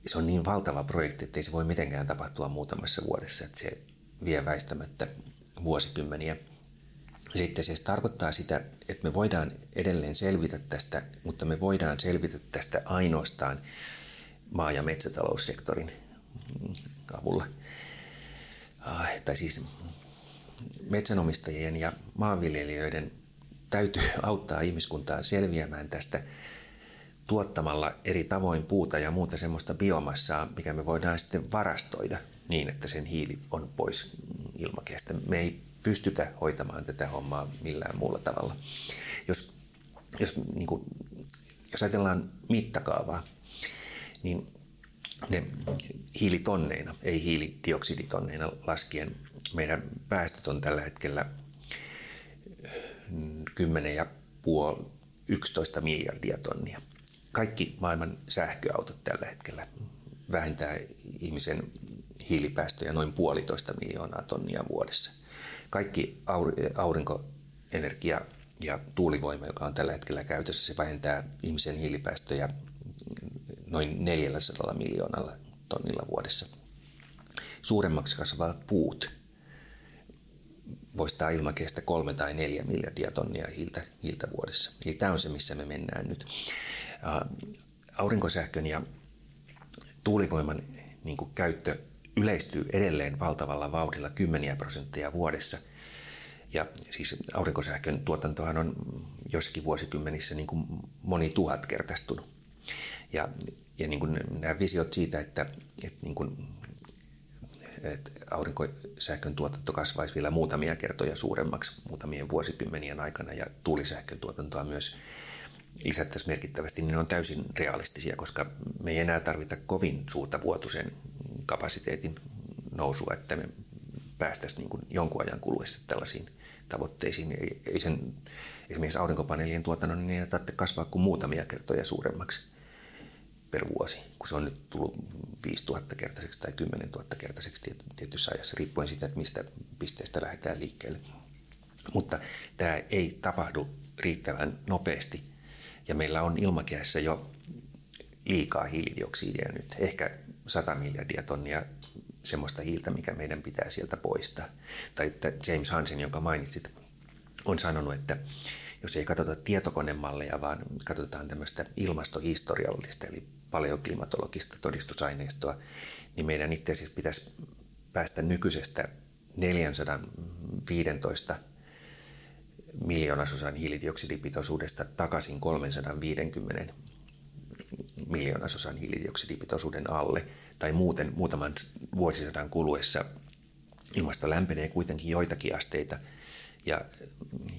Speaker 2: se on niin valtava projekti, että ei se voi mitenkään tapahtua muutamassa vuodessa, että se vie väistämättä vuosikymmeniä. Sitten se tarkoittaa sitä, että me voidaan edelleen selvitä tästä, mutta me voidaan selvitä tästä ainoastaan maa- ja metsätaloussektorin avulla. Ah, tai siis metsänomistajien ja maanviljelijöiden täytyy auttaa ihmiskuntaa selviämään tästä tuottamalla eri tavoin puuta ja muuta semmoista biomassaa, mikä me voidaan sitten varastoida niin, että sen hiili on pois ilmakehästä. Me ei pystytä hoitamaan tätä hommaa millään muulla tavalla. Jos, jos, niin kuin, jos ajatellaan mittakaavaa, niin ne hiilitonneina, ei hiilidioksiditonneina laskien, meidän päästöt on tällä hetkellä 10 ja puoli 11 miljardia tonnia. Kaikki maailman sähköautot tällä hetkellä vähentää ihmisen hiilipäästöjä noin puolitoista miljoonaa tonnia vuodessa. Kaikki aurinkoenergia ja tuulivoima, joka on tällä hetkellä käytössä, se vähentää ihmisen hiilipäästöjä noin 400 miljoonalla tonnilla vuodessa. Suuremmaksi kasvavat puut poistaa ilmakehästä kolme tai neljä miljardia tonnia hiiltä, hiiltä vuodessa. Eli tämä on se, missä me mennään nyt. Aurinkosähkön ja tuulivoiman niin kuin käyttö yleistyy edelleen valtavalla vauhdilla kymmeniä prosentteja vuodessa. Ja siis aurinkosähkön tuotantohan on jossakin vuosikymmenissä niin kuin moni tuhat kertaistunut. Ja, ja niin kuin nämä visiot siitä, että, että niin kuin että aurinkosähkön tuotanto kasvaisi vielä muutamia kertoja suuremmaksi muutamien vuosikymmenien aikana ja tuulisähkön tuotantoa myös lisättäisiin merkittävästi, niin ne on täysin realistisia, koska me ei enää tarvita kovin suurta vuotuisen kapasiteetin nousua, että me päästäisiin niin jonkun ajan kuluessa tällaisiin tavoitteisiin. Ei, ei sen, esimerkiksi aurinkopaneelien tuotannon niin ei tarvitse kasvaa kuin muutamia kertoja suuremmaksi per vuosi, kun se on nyt tullut 5000 kertaiseksi tai 10 000 kertaiseksi tietyssä ajassa, riippuen siitä, että mistä pisteestä lähdetään liikkeelle. Mutta tämä ei tapahdu riittävän nopeasti ja meillä on ilmakehässä jo liikaa hiilidioksidia nyt, ehkä 100 miljardia tonnia semmoista hiiltä, mikä meidän pitää sieltä poistaa. Tai että James Hansen, jonka mainitsit, on sanonut, että jos ei katsota tietokonemalleja, vaan katsotaan tämmöistä ilmastohistoriallista, eli paleoklimatologista todistusaineistoa, niin meidän itse asiassa pitäisi päästä nykyisestä 415 miljoonasosan hiilidioksidipitoisuudesta takaisin 350 miljoonasosan hiilidioksidipitoisuuden alle, tai muuten muutaman vuosisadan kuluessa ilmasto lämpenee kuitenkin joitakin asteita ja,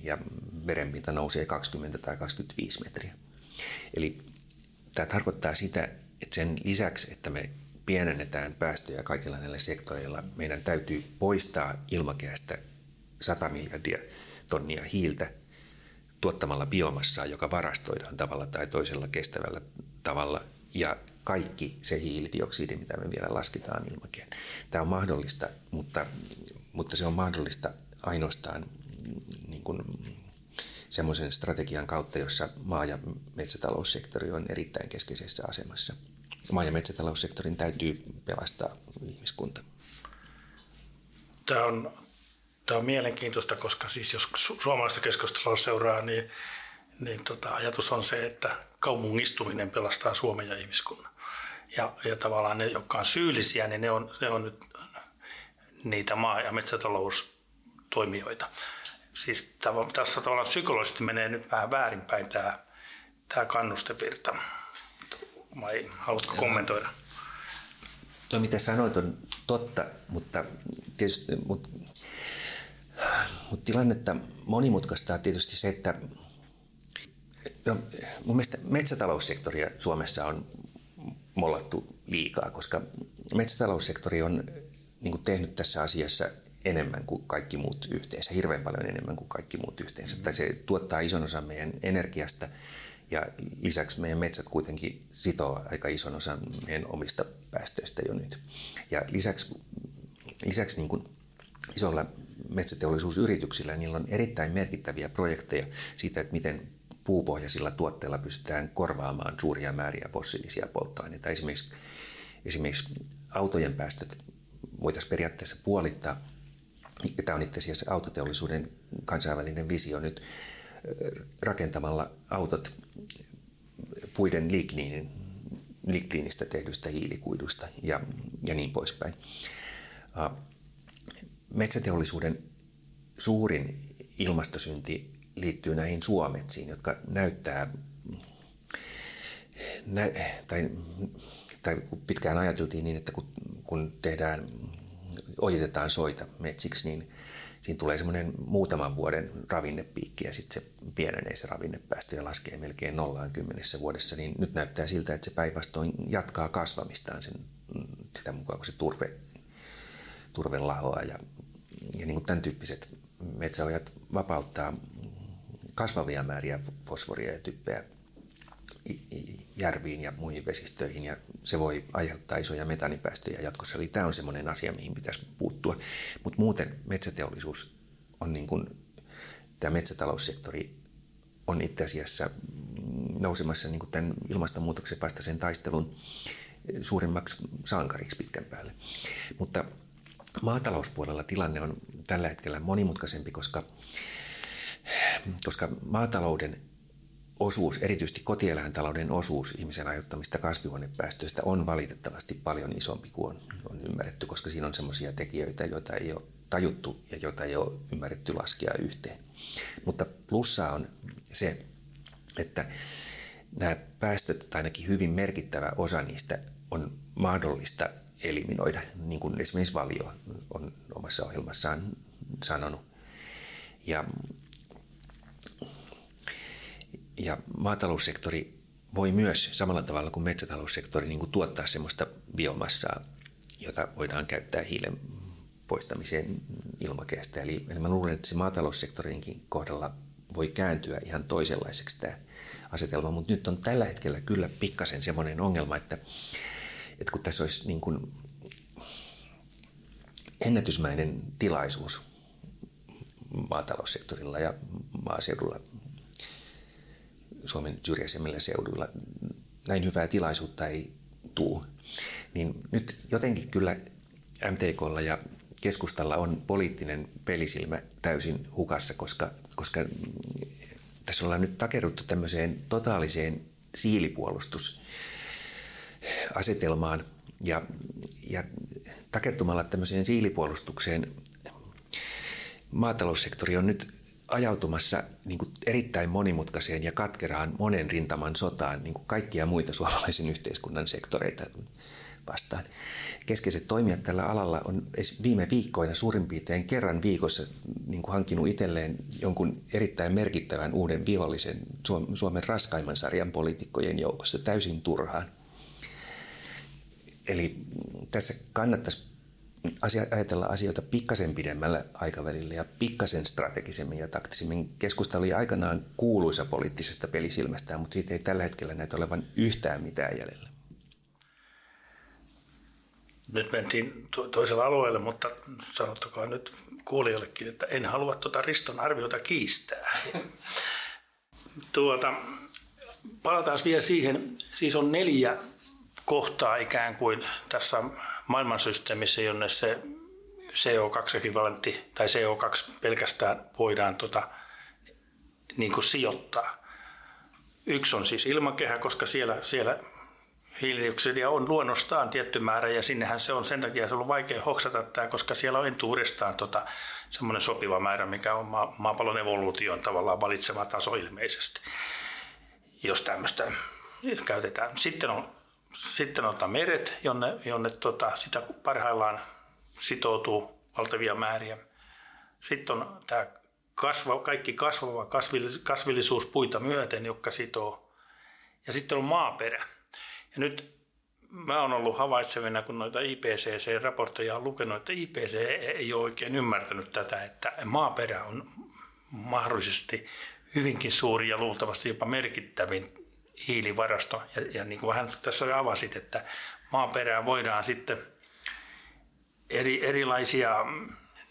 Speaker 2: ja merenpinta nousee 20 tai 25 metriä. Eli Tämä tarkoittaa sitä, että sen lisäksi, että me pienennetään päästöjä kaikilla näillä sektoreilla, meidän täytyy poistaa ilmakehästä 100 miljardia tonnia hiiltä tuottamalla biomassaa, joka varastoidaan tavalla tai toisella kestävällä tavalla ja kaikki se hiilidioksidi, mitä me vielä lasketaan ilmakehään. Tämä on mahdollista, mutta, mutta se on mahdollista ainoastaan niin kuin semmoisen strategian kautta, jossa maa- ja metsätaloussektori on erittäin keskeisessä asemassa. Maa- ja metsätaloussektorin täytyy pelastaa ihmiskunta.
Speaker 1: Tämä on, tämä on mielenkiintoista, koska siis jos suomalaista keskustelua seuraa, niin, niin tota, ajatus on se, että kaupungistuminen pelastaa Suomen ja ihmiskunnan. Ja, ja tavallaan ne, jotka on syyllisiä, niin ne on, ne on nyt niitä maa- ja metsätaloustoimijoita. Siis tässä tavallaan psykologisesti menee nyt vähän väärinpäin tämä, tämä kannustevirta. Vai haluatko kommentoida?
Speaker 2: Tuo mitä sanoit on totta, mutta, tietysti, mutta, mutta tilannetta monimutkaistaa tietysti se, että no, mun mielestä metsätaloussektoria Suomessa on mollattu liikaa, koska metsätaloussektori on niin kuin tehnyt tässä asiassa enemmän kuin kaikki muut yhteensä, hirveän paljon enemmän kuin kaikki muut yhteensä. Mm-hmm. Tai se tuottaa ison osan meidän energiasta ja lisäksi meidän metsät kuitenkin sitoo aika ison osan meidän omista päästöistä jo nyt. Ja lisäksi, lisäksi niin kuin isolla metsäteollisuusyrityksillä niillä on erittäin merkittäviä projekteja siitä, että miten puupohjaisilla tuotteilla pystytään korvaamaan suuria määriä fossiilisia polttoaineita. Esimerkiksi, esimerkiksi autojen päästöt voitaisiin periaatteessa puolittaa. Tämä on itse asiassa autoteollisuuden kansainvälinen visio nyt rakentamalla autot puiden ligniinin, ligniinistä tehdystä hiilikuidusta ja, ja niin poispäin. Metsäteollisuuden suurin ilmastosynti liittyy näihin suometsiin, jotka näyttää, nä, tai, tai pitkään ajateltiin niin, että kun, kun tehdään, ojitetaan soita metsiksi, niin siinä tulee semmoinen muutaman vuoden ravinnepiikki ja sitten se pienenee se ravinnepäästö ja laskee melkein nollaan kymmenessä vuodessa, niin nyt näyttää siltä, että se päinvastoin jatkaa kasvamistaan sen, sitä mukaan, kun se turve, turve lahoaa ja, ja niin kuin tämän tyyppiset metsäojat vapauttaa kasvavia määriä fosforia ja typpeä järviin ja muihin vesistöihin ja se voi aiheuttaa isoja metanipäästöjä jatkossa. Eli tämä on semmoinen asia, mihin pitäisi puuttua. Mutta muuten metsäteollisuus on niin kuin, tämä metsätaloussektori on itse asiassa nousemassa niin kuin tämän ilmastonmuutoksen vastaisen taistelun suurimmaksi sankariksi pitkän päälle. Mutta maatalouspuolella tilanne on tällä hetkellä monimutkaisempi, koska koska maatalouden osuus, erityisesti kotieläintalouden osuus ihmisen aiheuttamista kasvihuonepäästöistä on valitettavasti paljon isompi kuin on, on ymmärretty, koska siinä on sellaisia tekijöitä, joita ei ole tajuttu ja joita ei ole ymmärretty laskea yhteen. Mutta plussaa on se, että nämä päästöt, tai ainakin hyvin merkittävä osa niistä, on mahdollista eliminoida, niin kuin esimerkiksi Valio on omassa ohjelmassaan sanonut. Ja ja maataloussektori voi myös samalla tavalla kuin metsätaloussektori niin kuin tuottaa sellaista biomassaa, jota voidaan käyttää hiilen poistamiseen ilmakehästä. Eli, eli mä luulen, että se maataloussektorinkin kohdalla voi kääntyä ihan toisenlaiseksi tämä asetelma, mutta nyt on tällä hetkellä kyllä pikkasen semmoinen ongelma, että, että kun tässä olisi niin kuin ennätysmäinen tilaisuus maataloussektorilla ja maaseudulla Suomen syrjäisemmillä seuduilla näin hyvää tilaisuutta ei tuu. Niin nyt jotenkin kyllä MTKlla ja keskustalla on poliittinen pelisilmä täysin hukassa, koska, koska tässä ollaan nyt takeruttu tämmöiseen totaaliseen siilipuolustusasetelmaan ja, ja takertumalla tämmöiseen siilipuolustukseen maataloussektori on nyt ajautumassa niin kuin erittäin monimutkaiseen ja katkeraan monen rintaman sotaan niin kuin kaikkia muita suomalaisen yhteiskunnan sektoreita vastaan. Keskeiset toimijat tällä alalla on viime viikkoina suurin piirtein kerran viikossa niin kuin hankkinut itselleen jonkun erittäin merkittävän uuden vihollisen Suomen raskaimman sarjan poliitikkojen joukossa täysin turhaan. Eli tässä kannattaisi asia, ajatella asioita pikkasen pidemmällä aikavälillä ja pikkasen strategisemmin ja taktisemmin. Keskustelu oli aikanaan kuuluisa poliittisesta pelisilmästään, mutta siitä ei tällä hetkellä näitä olevan yhtään mitään jäljellä.
Speaker 1: nyt mentiin to- toisella alueelle, mutta sanottakaa nyt kuulijoillekin, että en halua tuota Riston arviota kiistää. tuota, palataan vielä siihen, siis on neljä kohtaa ikään kuin tässä maailmansysteemissä, jonne se CO2-ekvivalentti tai CO2 pelkästään voidaan tota, niin kuin sijoittaa. Yksi on siis ilmakehä, koska siellä, siellä hiilidioksidia on luonnostaan tietty määrä ja sinnehän se on sen takia se on vaikea hoksata tämä, koska siellä on entuudestaan tota, semmoinen sopiva määrä, mikä on ma- maapallon evoluution tavallaan valitsema taso ilmeisesti, jos tämmöistä käytetään. Sitten on, sitten on meret, jonne, jonne tota, sitä parhaillaan sitoutuu valtavia määriä. Sitten on tämä kasva, kaikki kasvava kasvillisuus puita myöten, joka sitoo. Ja sitten on maaperä. Ja nyt mä oon ollut havaitsevina, kun noita IPCC-raportteja on lukenut, että IPCC ei ole oikein ymmärtänyt tätä, että maaperä on mahdollisesti hyvinkin suuri ja luultavasti jopa merkittävin hiilivarasto. Ja, ja niin kuin vähän tässä avasit, että maaperää voidaan sitten eri, erilaisia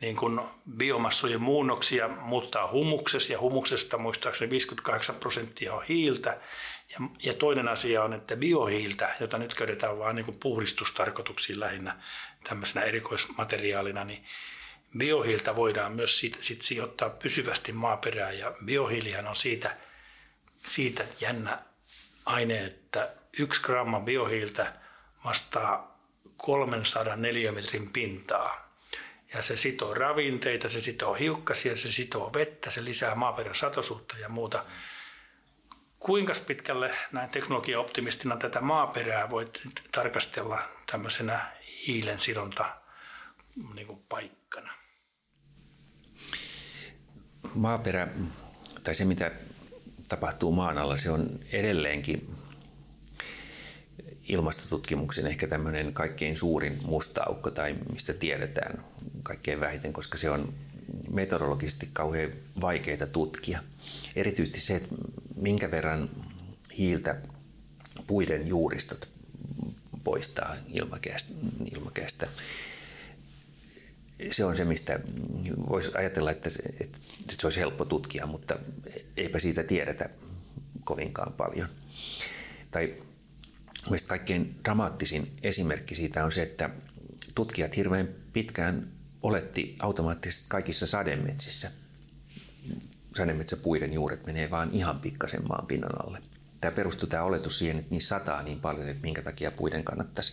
Speaker 1: niin kuin biomassojen muunnoksia muuttaa humuksessa ja humuksesta muistaakseni 58 prosenttia on hiiltä. Ja, ja toinen asia on, että biohiiltä, jota nyt käytetään vain niin puhdistustarkoituksiin lähinnä tämmöisenä erikoismateriaalina, niin biohiiltä voidaan myös sit, sit sijoittaa pysyvästi maaperään ja biohiilihan on siitä, siitä jännä aine, että yksi gramma biohiiltä vastaa 300 neliömetrin pintaa. Ja se sitoo ravinteita, se sitoo hiukkasia, se sitoo vettä, se lisää maaperän satosuutta ja muuta. Kuinka pitkälle näin teknologiaoptimistina tätä maaperää voit tarkastella tämmöisenä hiilen sidonta niin kuin paikkana?
Speaker 2: Maaperä, tai se mitä tapahtuu maan alla, se on edelleenkin ilmastotutkimuksen ehkä tämmöinen kaikkein suurin musta aukko tai mistä tiedetään kaikkein vähiten, koska se on metodologisesti kauhean vaikeita tutkia. Erityisesti se, että minkä verran hiiltä puiden juuristot poistaa ilmakehästä. Se on se, mistä voisi ajatella, että, että se olisi helppo tutkia, mutta eipä siitä tiedetä kovinkaan paljon. Tai Mielestäni kaikkein dramaattisin esimerkki siitä on se, että tutkijat hirveän pitkään oletti automaattisesti kaikissa sademetsissä. Sademetsäpuiden juuret menee vaan ihan pikkasen maan pinnan alle. Tämä perustuu tämä oletus siihen, että niissä sataa niin paljon, että minkä takia puiden kannattaisi,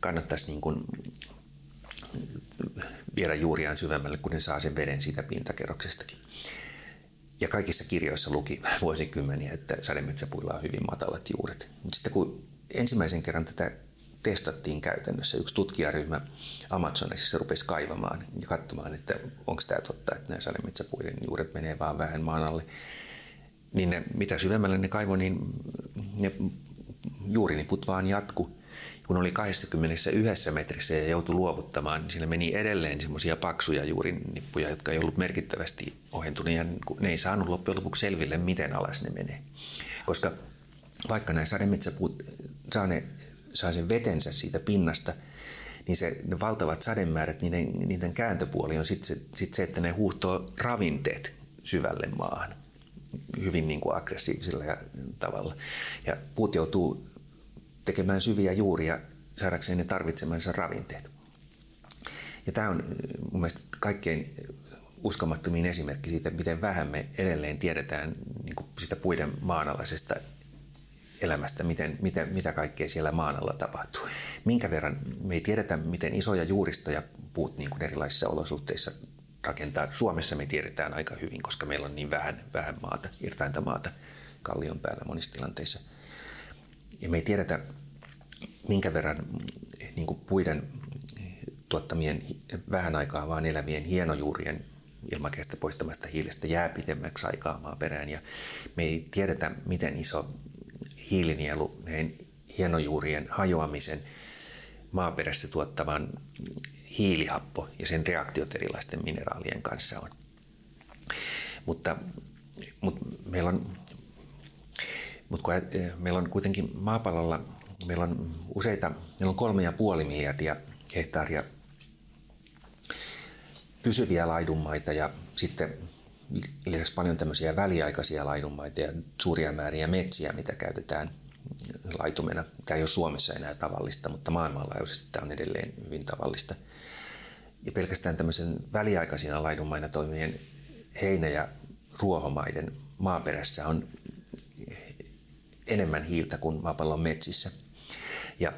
Speaker 2: kannattaisi niin kuin viedä juuriaan syvemmälle, kun ne saa sen veden siitä pintakerroksestakin. Ja kaikissa kirjoissa luki vuosikymmeniä, että sademetsäpuilla on hyvin matalat juuret. Mutta sitten kun ensimmäisen kerran tätä testattiin käytännössä, yksi tutkijaryhmä Amazonissa rupesi kaivamaan ja katsomaan, että onko tämä totta, että nämä sademetsäpuiden juuret menee vaan vähän maan alle. Niin ne, mitä syvemmälle ne kaivoi, niin ne juuriniput vaan jatku kun oli 21 metrissä ja joutui luovuttamaan, niin siinä meni edelleen semmoisia paksuja juurinippuja, jotka ei ollut merkittävästi ohentuneet ja ne ei saanut loppujen lopuksi selville, miten alas ne menee. Koska vaikka nämä sademetsäpuut saa, ne, saa sen vetensä siitä pinnasta, niin se, ne valtavat sademäärät, niiden, niiden kääntöpuoli on sitten se, sit se, että ne huuhtoo ravinteet syvälle maahan hyvin niin kuin aggressiivisella tavalla. Ja puut joutuu tekemään syviä juuria saadakseen ne tarvitsemansa ravinteet. Ja tämä on mun mielestä kaikkein uskomattomin esimerkki siitä, miten vähän me edelleen tiedetään niin kuin sitä puiden maanalaisesta elämästä, miten, miten, mitä kaikkea siellä maan alla tapahtuu. Minkä verran me ei tiedetä, miten isoja juuristoja puut niin kuin erilaisissa olosuhteissa rakentaa. Suomessa me tiedetään aika hyvin, koska meillä on niin vähän, vähän maata, irtainta maata kallion päällä monissa tilanteissa. Ja me ei tiedetä, minkä verran niin kuin puiden tuottamien vähän aikaa vaan elävien hienojuurien ilmakehästä poistamasta hiilestä jää pidemmäksi aikaa maaperään. Ja me ei tiedetä, miten iso hiilinielu näiden hienojuurien hajoamisen maaperässä tuottavan hiilihappo ja sen reaktiot erilaisten mineraalien kanssa on. Mutta, mutta meillä on mutta kun meillä on kuitenkin maapallolla meillä on useita, meillä on kolme ja puoli miljardia hehtaaria pysyviä laidunmaita ja sitten lisäksi paljon tämmöisiä väliaikaisia laidunmaita ja suuria määriä metsiä, mitä käytetään laitumena. Tämä ei ole Suomessa enää tavallista, mutta maailmanlaajuisesti tämä on edelleen hyvin tavallista. Ja pelkästään tämmöisen väliaikaisina laidunmaina toimivien heinä- ja ruohomaiden maaperässä on enemmän hiiltä kuin maapallon metsissä. Ja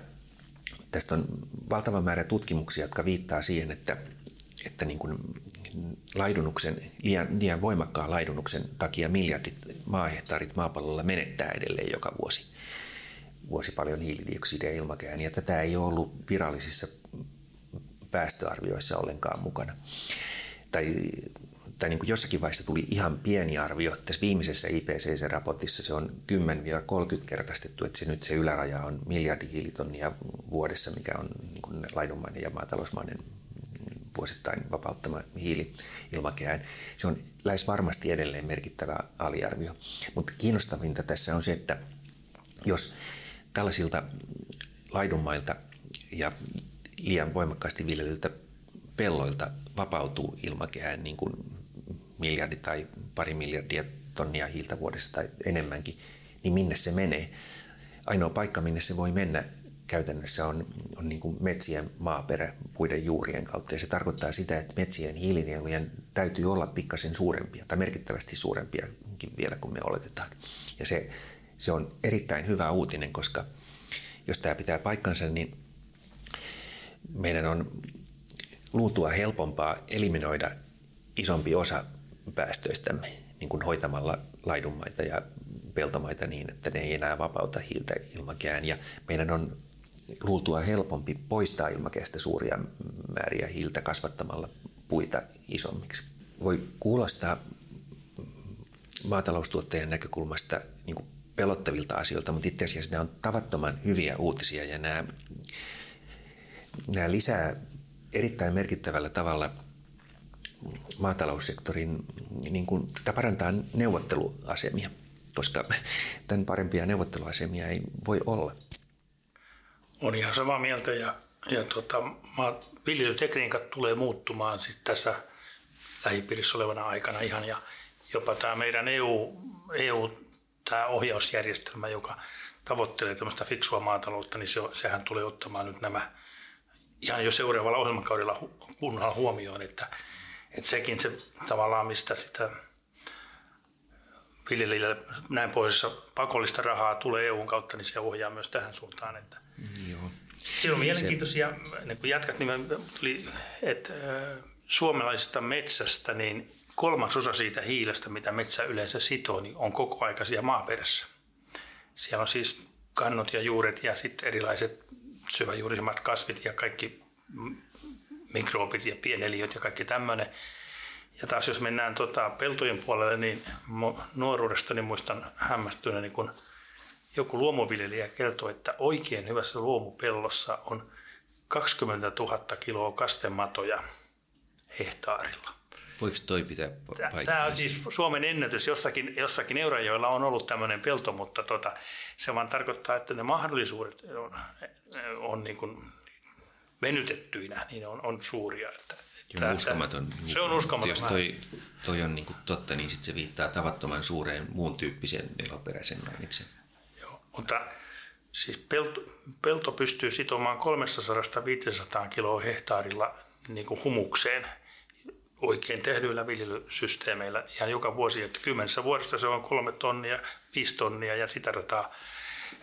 Speaker 2: tästä on valtava määrä tutkimuksia, jotka viittaa siihen, että, että niin kuin laidunuksen, liian, liian voimakkaan laidunuksen takia miljardit maahehtaarit maapallolla menettää edelleen joka vuosi. Vuosi paljon hiilidioksidia ilmakehään, ja tätä ei ole ollut virallisissa päästöarvioissa ollenkaan mukana. Tai, tai niin kuin jossakin vaiheessa tuli ihan pieni arvio. Tässä viimeisessä IPCC-raportissa se on 10-30 kertaistettu, että se nyt se yläraja on miljardi hiilitonnia vuodessa, mikä on niin kuin laidunmainen ja maatalousmainen vuosittain vapauttama hiili ilmakehään. Se on lähes varmasti edelleen merkittävä aliarvio. Mutta kiinnostavinta tässä on se, että jos tällaisilta laidunmailta ja liian voimakkaasti viljelyltä pelloilta vapautuu ilmakehään niin kuin miljardi tai pari miljardia tonnia hiiltä vuodessa tai enemmänkin, niin minne se menee? Ainoa paikka, minne se voi mennä käytännössä on, on niin kuin metsien maaperä puiden juurien kautta. Ja se tarkoittaa sitä, että metsien hiilinielujen täytyy olla pikkasen suurempia tai merkittävästi suurempiakin vielä kuin me oletetaan. Ja se, se on erittäin hyvä uutinen, koska jos tämä pitää paikkansa, niin meidän on luutua helpompaa eliminoida isompi osa päästöistämme niin kuin hoitamalla laidunmaita ja peltomaita niin, että ne ei enää vapauta hiiltä ilmakään. Ja meidän on luultua helpompi poistaa ilmakehästä suuria määriä hiiltä kasvattamalla puita isommiksi. Voi kuulostaa maataloustuottajan näkökulmasta niin kuin pelottavilta asioilta, mutta itse asiassa nämä on tavattoman hyviä uutisia ja nämä, nämä lisää erittäin merkittävällä tavalla maataloussektorin, niin kuin, tämä parantaa neuvotteluasemia, koska tämän parempia neuvotteluasemia ei voi olla.
Speaker 1: On ihan samaa mieltä ja, ja tota, viljelytekniikat tulee muuttumaan sit tässä lähipiirissä olevana aikana ihan ja jopa tämä meidän EU, EU tämä ohjausjärjestelmä, joka tavoittelee tämmöistä fiksua maataloutta, niin se, sehän tulee ottamaan nyt nämä ihan jo seuraavalla ohjelmakaudella kunnolla huomioon, että, että sekin se tavallaan, mistä sitä viljelijälle näin pohjoisessa pakollista rahaa tulee EUn kautta, niin se ohjaa myös tähän suuntaan, että Joo. Siinä on mielenkiintoisia, niin kun jatkat, niin tuli, että suomalaisesta metsästä niin kolmasosa siitä hiilestä, mitä metsä yleensä sitoo, niin on koko aikaisia maaperässä. Siellä on siis kannot ja juuret ja sitten erilaiset syväjuurisemmat kasvit ja kaikki mikroobit ja pieneliöt ja kaikki tämmöinen. Ja taas jos mennään tota peltojen puolelle, niin nuoruudestani muistan hämmästyneeni, kun – joku luomuviljelijä kertoi, että oikein hyvässä luomupellossa on 20 000 kiloa kastematoja hehtaarilla.
Speaker 2: Voiko toi pitää paikkaa?
Speaker 1: Tämä on siis Suomen ennätys. Jossakin, jossakin Eurajoilla on ollut tämmöinen pelto, mutta tota, se vaan tarkoittaa, että ne mahdollisuudet on, on niin kuin venytettyinä, niin on, on suuria. Että,
Speaker 2: Tämä, uskomaton.
Speaker 1: Se on uskomaton.
Speaker 2: Jos toi, toi on niin kuin totta, niin sit se viittaa tavattoman suureen muun tyyppisen eloperäisen aineksen.
Speaker 1: Mutta siis pelto, pelto pystyy sitomaan 300-500 kiloa hehtaarilla niin kuin humukseen oikein tehdyillä viljelysysteemeillä ihan joka vuosi. Että kymmenessä vuodessa se on kolme tonnia, viisi tonnia ja sitä rataa.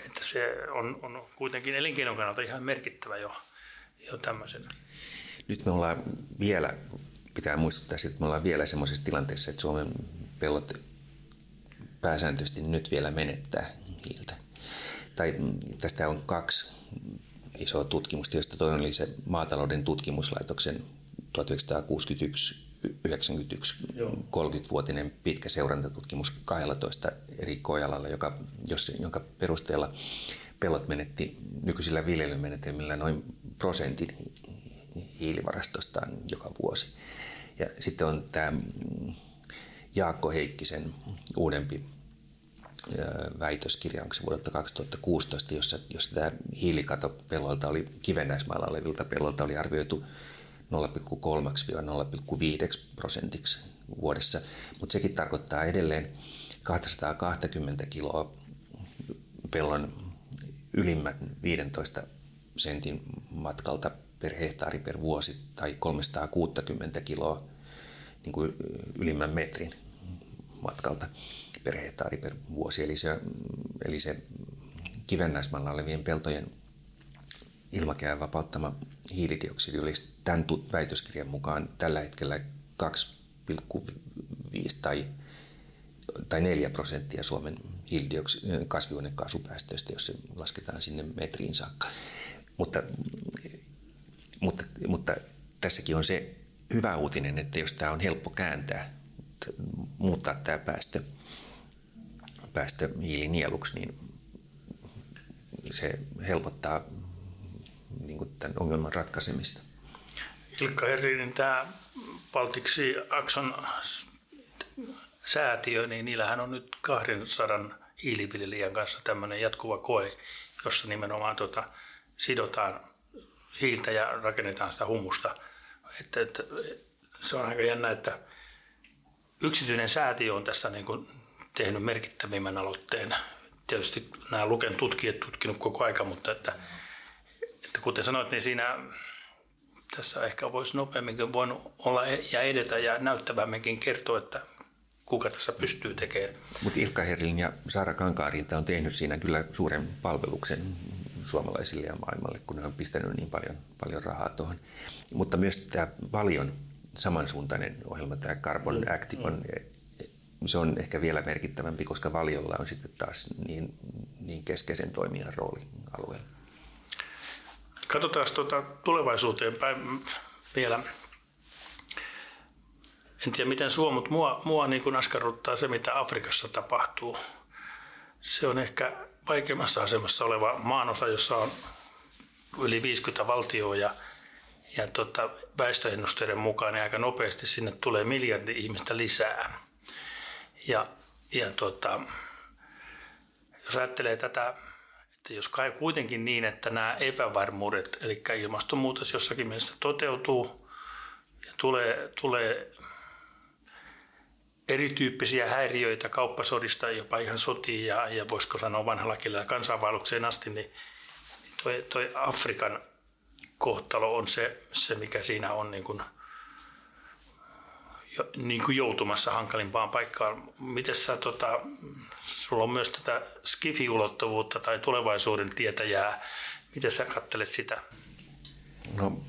Speaker 1: Että se on, on kuitenkin elinkeinon kannalta ihan merkittävä jo, jo tämmöisenä.
Speaker 2: Nyt me ollaan vielä, pitää muistuttaa että me ollaan vielä semmoisessa tilanteessa, että Suomen pellot pääsääntöisesti nyt vielä menettää hiiltä tai tästä on kaksi isoa tutkimusta, josta toinen oli se maatalouden tutkimuslaitoksen 1961 91 30-vuotinen pitkä seurantatutkimus 12 eri koealalla, joka, jos, jonka perusteella pellot menetti nykyisillä viljelymenetelmillä noin prosentin hiilivarastostaan joka vuosi. Ja sitten on tämä Jaakko Heikkisen uudempi väitöskirja, onko se vuodelta 2016, jossa, jossa tämä hiilikato pellolta oli, kivennäismaalla olevilta pellolta oli arvioitu 0,3-0,5 prosentiksi vuodessa, mutta sekin tarkoittaa edelleen 220 kiloa pellon ylimmän 15 sentin matkalta per hehtaari per vuosi tai 360 kiloa niin kuin ylimmän metrin matkalta per hehtaari per vuosi. Eli se, eli se kivennäismalla olevien peltojen ilmakehään vapauttama hiilidioksidi olisi tämän väitöskirjan mukaan tällä hetkellä 2,5 tai, tai 4 prosenttia Suomen kasvihuonekaasupäästöistä, jos se lasketaan sinne metriin saakka. Mutta, mutta, mutta tässäkin on se hyvä uutinen, että jos tämä on helppo kääntää, muuttaa tämä päästö, päästö hiilinieluksi, niin se helpottaa niin kuin tämän ongelman ratkaisemista.
Speaker 1: Ilkka Herrinin tämä Baltiksi Akson säätiö, niin niillähän on nyt 200 hiiliviljelijän kanssa tämmöinen jatkuva koe, jossa nimenomaan tota, sidotaan hiiltä ja rakennetaan sitä humusta. Että, että, se on aika jännä, että yksityinen säätiö on tässä niin kuin tehnyt merkittävimmän aloitteen. Tietysti nämä Luken tutkijat tutkinut koko aika, mutta että, että kuten sanoit, niin siinä tässä ehkä voisi nopeamminkin voinut olla ja edetä ja näyttävämminkin kertoa, että kuka tässä pystyy tekemään.
Speaker 2: Mutta Ilkka Herlin ja Saara Kankaarinta on tehnyt siinä kyllä suuren palveluksen suomalaisille ja maailmalle, kun ne on pistänyt niin paljon, paljon rahaa tuohon. Mutta myös tämä Valion samansuuntainen ohjelma, tämä Carbon mm. Active, on, se on ehkä vielä merkittävämpi, koska Valiolla on sitten taas niin, niin keskeisen toimijan rooli alueella.
Speaker 1: Katsotaan tuota tulevaisuuteen päin vielä. En tiedä miten suo, mutta mua, mua niin kuin askarruttaa se, mitä Afrikassa tapahtuu. Se on ehkä vaikeimmassa asemassa oleva maanosa, jossa on yli 50 valtioa ja, ja tota, väestöennusteiden mukaan niin aika nopeasti sinne tulee miljardi ihmistä lisää. Ja, ja tota, jos ajattelee tätä, että jos kai kuitenkin niin, että nämä epävarmuudet, eli ilmastonmuutos jossakin mielessä toteutuu ja tulee, tulee erityyppisiä häiriöitä kauppasodista, jopa ihan sotiin ja, ja voisiko sanoa vanhalla kielellä kansainvaellukseen asti, niin toi, toi Afrikan kohtalo on se, se mikä siinä on niin kuin, niin kuin joutumassa hankalimpaan paikkaan. Miten sä, tota, sulla on myös tätä skifi-ulottuvuutta tai tulevaisuuden tietäjää. Miten sä kattelet sitä?
Speaker 2: No,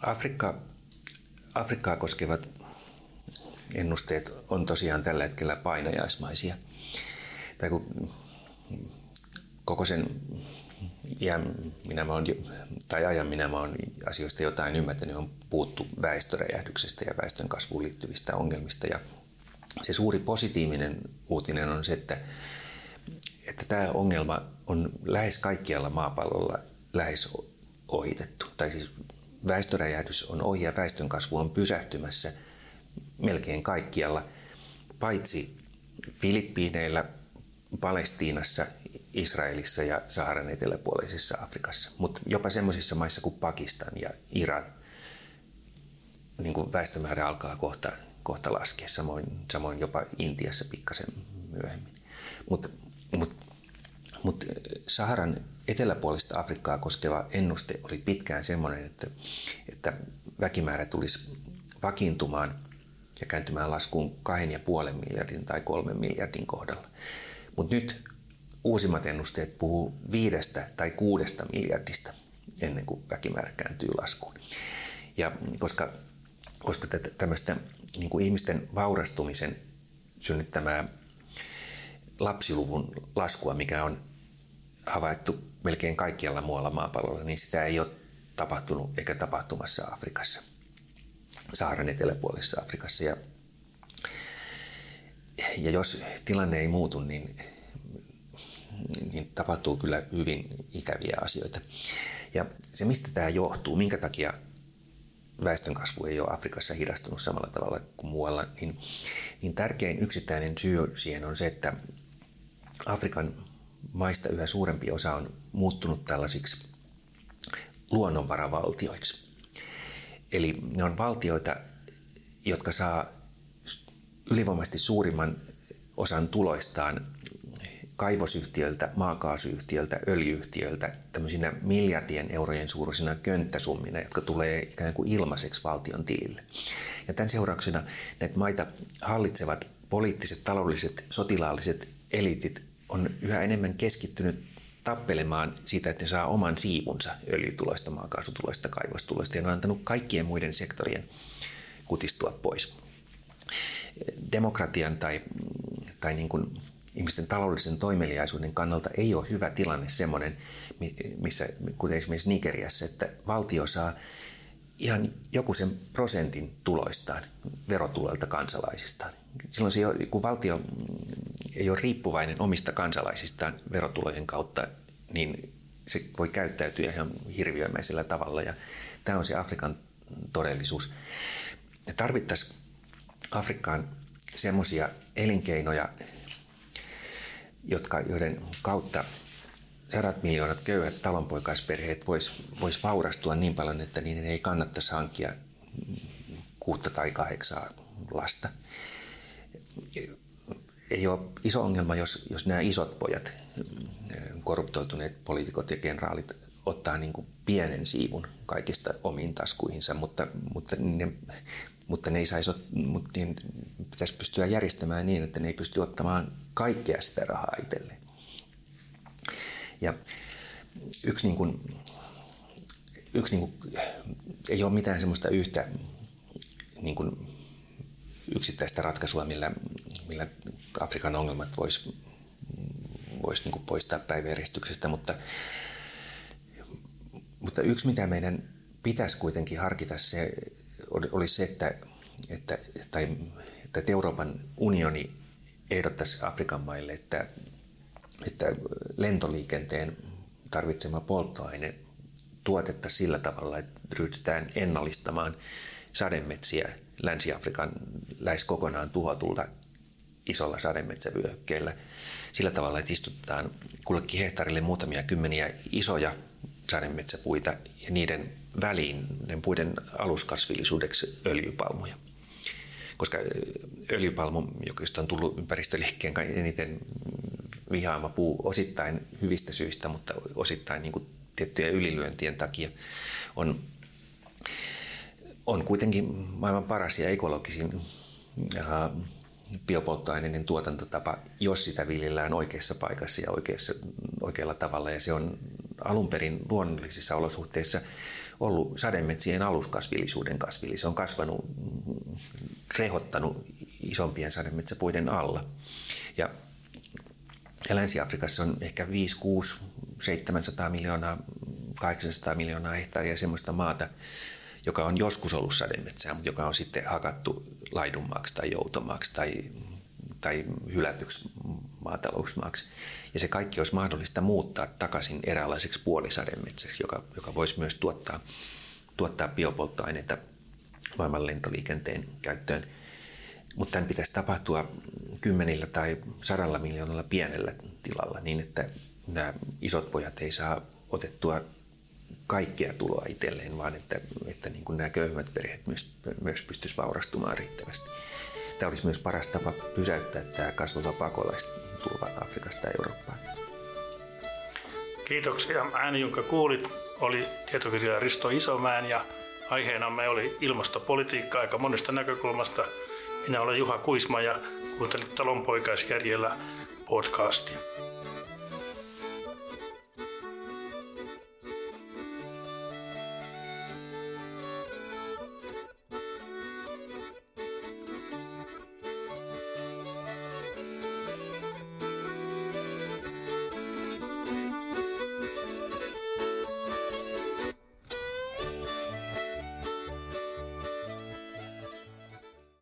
Speaker 2: Afrikka, Afrikkaa koskevat ennusteet on tosiaan tällä hetkellä painajaismaisia. Tai kun koko sen iän minä oon, tai ajan minä oon asioista jotain ymmärtänyt, on puuttu väestöräjähdyksestä ja väestön kasvuun liittyvistä ongelmista. Ja se suuri positiivinen uutinen on se, että, että tämä ongelma on lähes kaikkialla maapallolla lähes ohitettu. Tai siis väestöräjähdys on ohi ja väestön kasvu on pysähtymässä – melkein kaikkialla, paitsi Filippiineillä, Palestiinassa, Israelissa ja Saharan eteläpuoleisessa Afrikassa. Mutta jopa semmoisissa maissa kuin Pakistan ja Iran niin kuin väestömäärä alkaa kohta, kohta laskea, samoin, samoin jopa Intiassa pikkasen myöhemmin. Mutta mut, mut Saharan eteläpuolista Afrikkaa koskeva ennuste oli pitkään semmoinen, että, että väkimäärä tulisi vakiintumaan – ja kääntymään laskuun 2,5 miljardin tai 3 miljardin kohdalla. Mutta nyt uusimmat ennusteet puhuu viidestä tai kuudesta miljardista ennen kuin väkimäärä kääntyy laskuun. Ja koska, koska tämmöistä niin kuin ihmisten vaurastumisen synnyttämää lapsiluvun laskua, mikä on havaittu melkein kaikkialla muualla maapallolla, niin sitä ei ole tapahtunut eikä tapahtumassa Afrikassa. Saharan eteläpuolisessa Afrikassa. Ja, ja jos tilanne ei muutu, niin, niin tapahtuu kyllä hyvin ikäviä asioita. Ja se, mistä tämä johtuu, minkä takia väestönkasvu ei ole Afrikassa hidastunut samalla tavalla kuin muualla, niin, niin tärkein yksittäinen syy siihen on se, että Afrikan maista yhä suurempi osa on muuttunut tällaisiksi luonnonvaravaltioiksi. Eli ne on valtioita, jotka saa ylivoimaisesti suurimman osan tuloistaan kaivosyhtiöiltä, maakaasuyhtiöiltä, öljyyhtiöiltä tämmöisinä miljardien eurojen suuruisina könttäsummina, jotka tulee ikään kuin ilmaiseksi valtion tilille. Ja tämän seurauksena näitä maita hallitsevat poliittiset, taloudelliset, sotilaalliset elitit on yhä enemmän keskittynyt tappelemaan siitä, että ne saa oman siivunsa öljytuloista, maakaasutuloista, kaivostuloista ja ne on antanut kaikkien muiden sektorien kutistua pois. Demokratian tai, tai niin kuin ihmisten taloudellisen toimeliaisuuden kannalta ei ole hyvä tilanne semmoinen, missä, kuten esimerkiksi Nigeriassa, että valtio saa ihan joku sen prosentin tuloistaan verotuloilta kansalaisistaan. Silloin se, kun valtio ei ole riippuvainen omista kansalaisistaan verotulojen kautta, niin se voi käyttäytyä ihan hirviömäisellä tavalla. Ja tämä on se Afrikan todellisuus. Tarvittaisiin Afrikkaan semmoisia elinkeinoja, jotka, joiden kautta sadat miljoonat köyhät talonpoikaisperheet vois, vois vaurastua niin paljon, että niiden ei kannattaisi hankkia kuutta tai kahdeksaa lasta. Ei ole iso ongelma, jos, jos nämä isot pojat, korruptoituneet poliitikot ja kenraalit ottaa niin kuin pienen siivun kaikista omiin taskuihinsa, mutta, mutta, ne, mutta ne ei saisi, mutta niin pitäisi pystyä järjestämään niin, että ne ei pysty ottamaan kaikkea sitä rahaa itselleen. Ja yksi, niin kuin, yksi niin kuin, ei ole mitään semmoista yhtä niin kuin, yksittäistä ratkaisua, millä, millä Afrikan ongelmat voisi vois niin poistaa päiväjärjestyksestä, mutta, mutta yksi, mitä meidän pitäisi kuitenkin harkita, se olisi se, että, että, tai, että Euroopan unioni ehdottaisi Afrikan maille, että, että lentoliikenteen tarvitsema polttoaine tuotetta sillä tavalla, että ryhdytään ennallistamaan sademetsiä Länsi-Afrikan lähes kokonaan tuhotulta isolla sademetsävyöhykkeellä. Sillä tavalla, että istutetaan kullekin hehtaarille muutamia kymmeniä isoja sademetsäpuita ja niiden väliin ne puiden aluskasvillisuudeksi öljypalmuja. Koska öljypalmu, josta on tullut ympäristöliikkeen eniten vihaama puu osittain hyvistä syistä, mutta osittain niin kuin tiettyjen ylilyöntien takia, on, on kuitenkin maailman paras ja ekologisin biopolttoaineiden tuotantotapa, jos sitä viljellään oikeassa paikassa ja oikeassa, oikealla tavalla. Ja se on alun perin luonnollisissa olosuhteissa ollut sademetsien aluskasvillisuuden kasvili. Se on kasvanut, rehottanut isompien sademetsäpuiden alla. Ja, ja Länsi-Afrikassa on ehkä 5, 6, 700 miljoonaa, 800 miljoonaa hehtaaria sellaista maata, joka on joskus ollut sademetsää, mutta joka on sitten hakattu laidunmaaksi tai joutomaaksi tai, tai hylätyksi maatalousmaaksi. Ja se kaikki olisi mahdollista muuttaa takaisin eräänlaiseksi puolisademetsäksi, joka, joka voisi myös tuottaa, tuottaa biopolttoaineita maailman lentoliikenteen käyttöön. Mutta tämän pitäisi tapahtua kymmenillä tai sadalla miljoonalla pienellä tilalla niin, että nämä isot pojat ei saa otettua kaikkea tuloa itselleen, vaan että, että niin kuin nämä köyhemmät perheet myös, myös pystyisivät vaurastumaan riittävästi. Tämä olisi myös paras tapa pysäyttää tämä kasvava pakolaistulva Afrikasta ja Eurooppaan.
Speaker 1: Kiitoksia. Ääni, jonka kuulit, oli tietokirjailija Risto Isomäen ja aiheenamme oli ilmastopolitiikka aika monesta näkökulmasta. Minä olen Juha Kuisma ja kuuntelit Talonpoikaisjärjellä podcastia.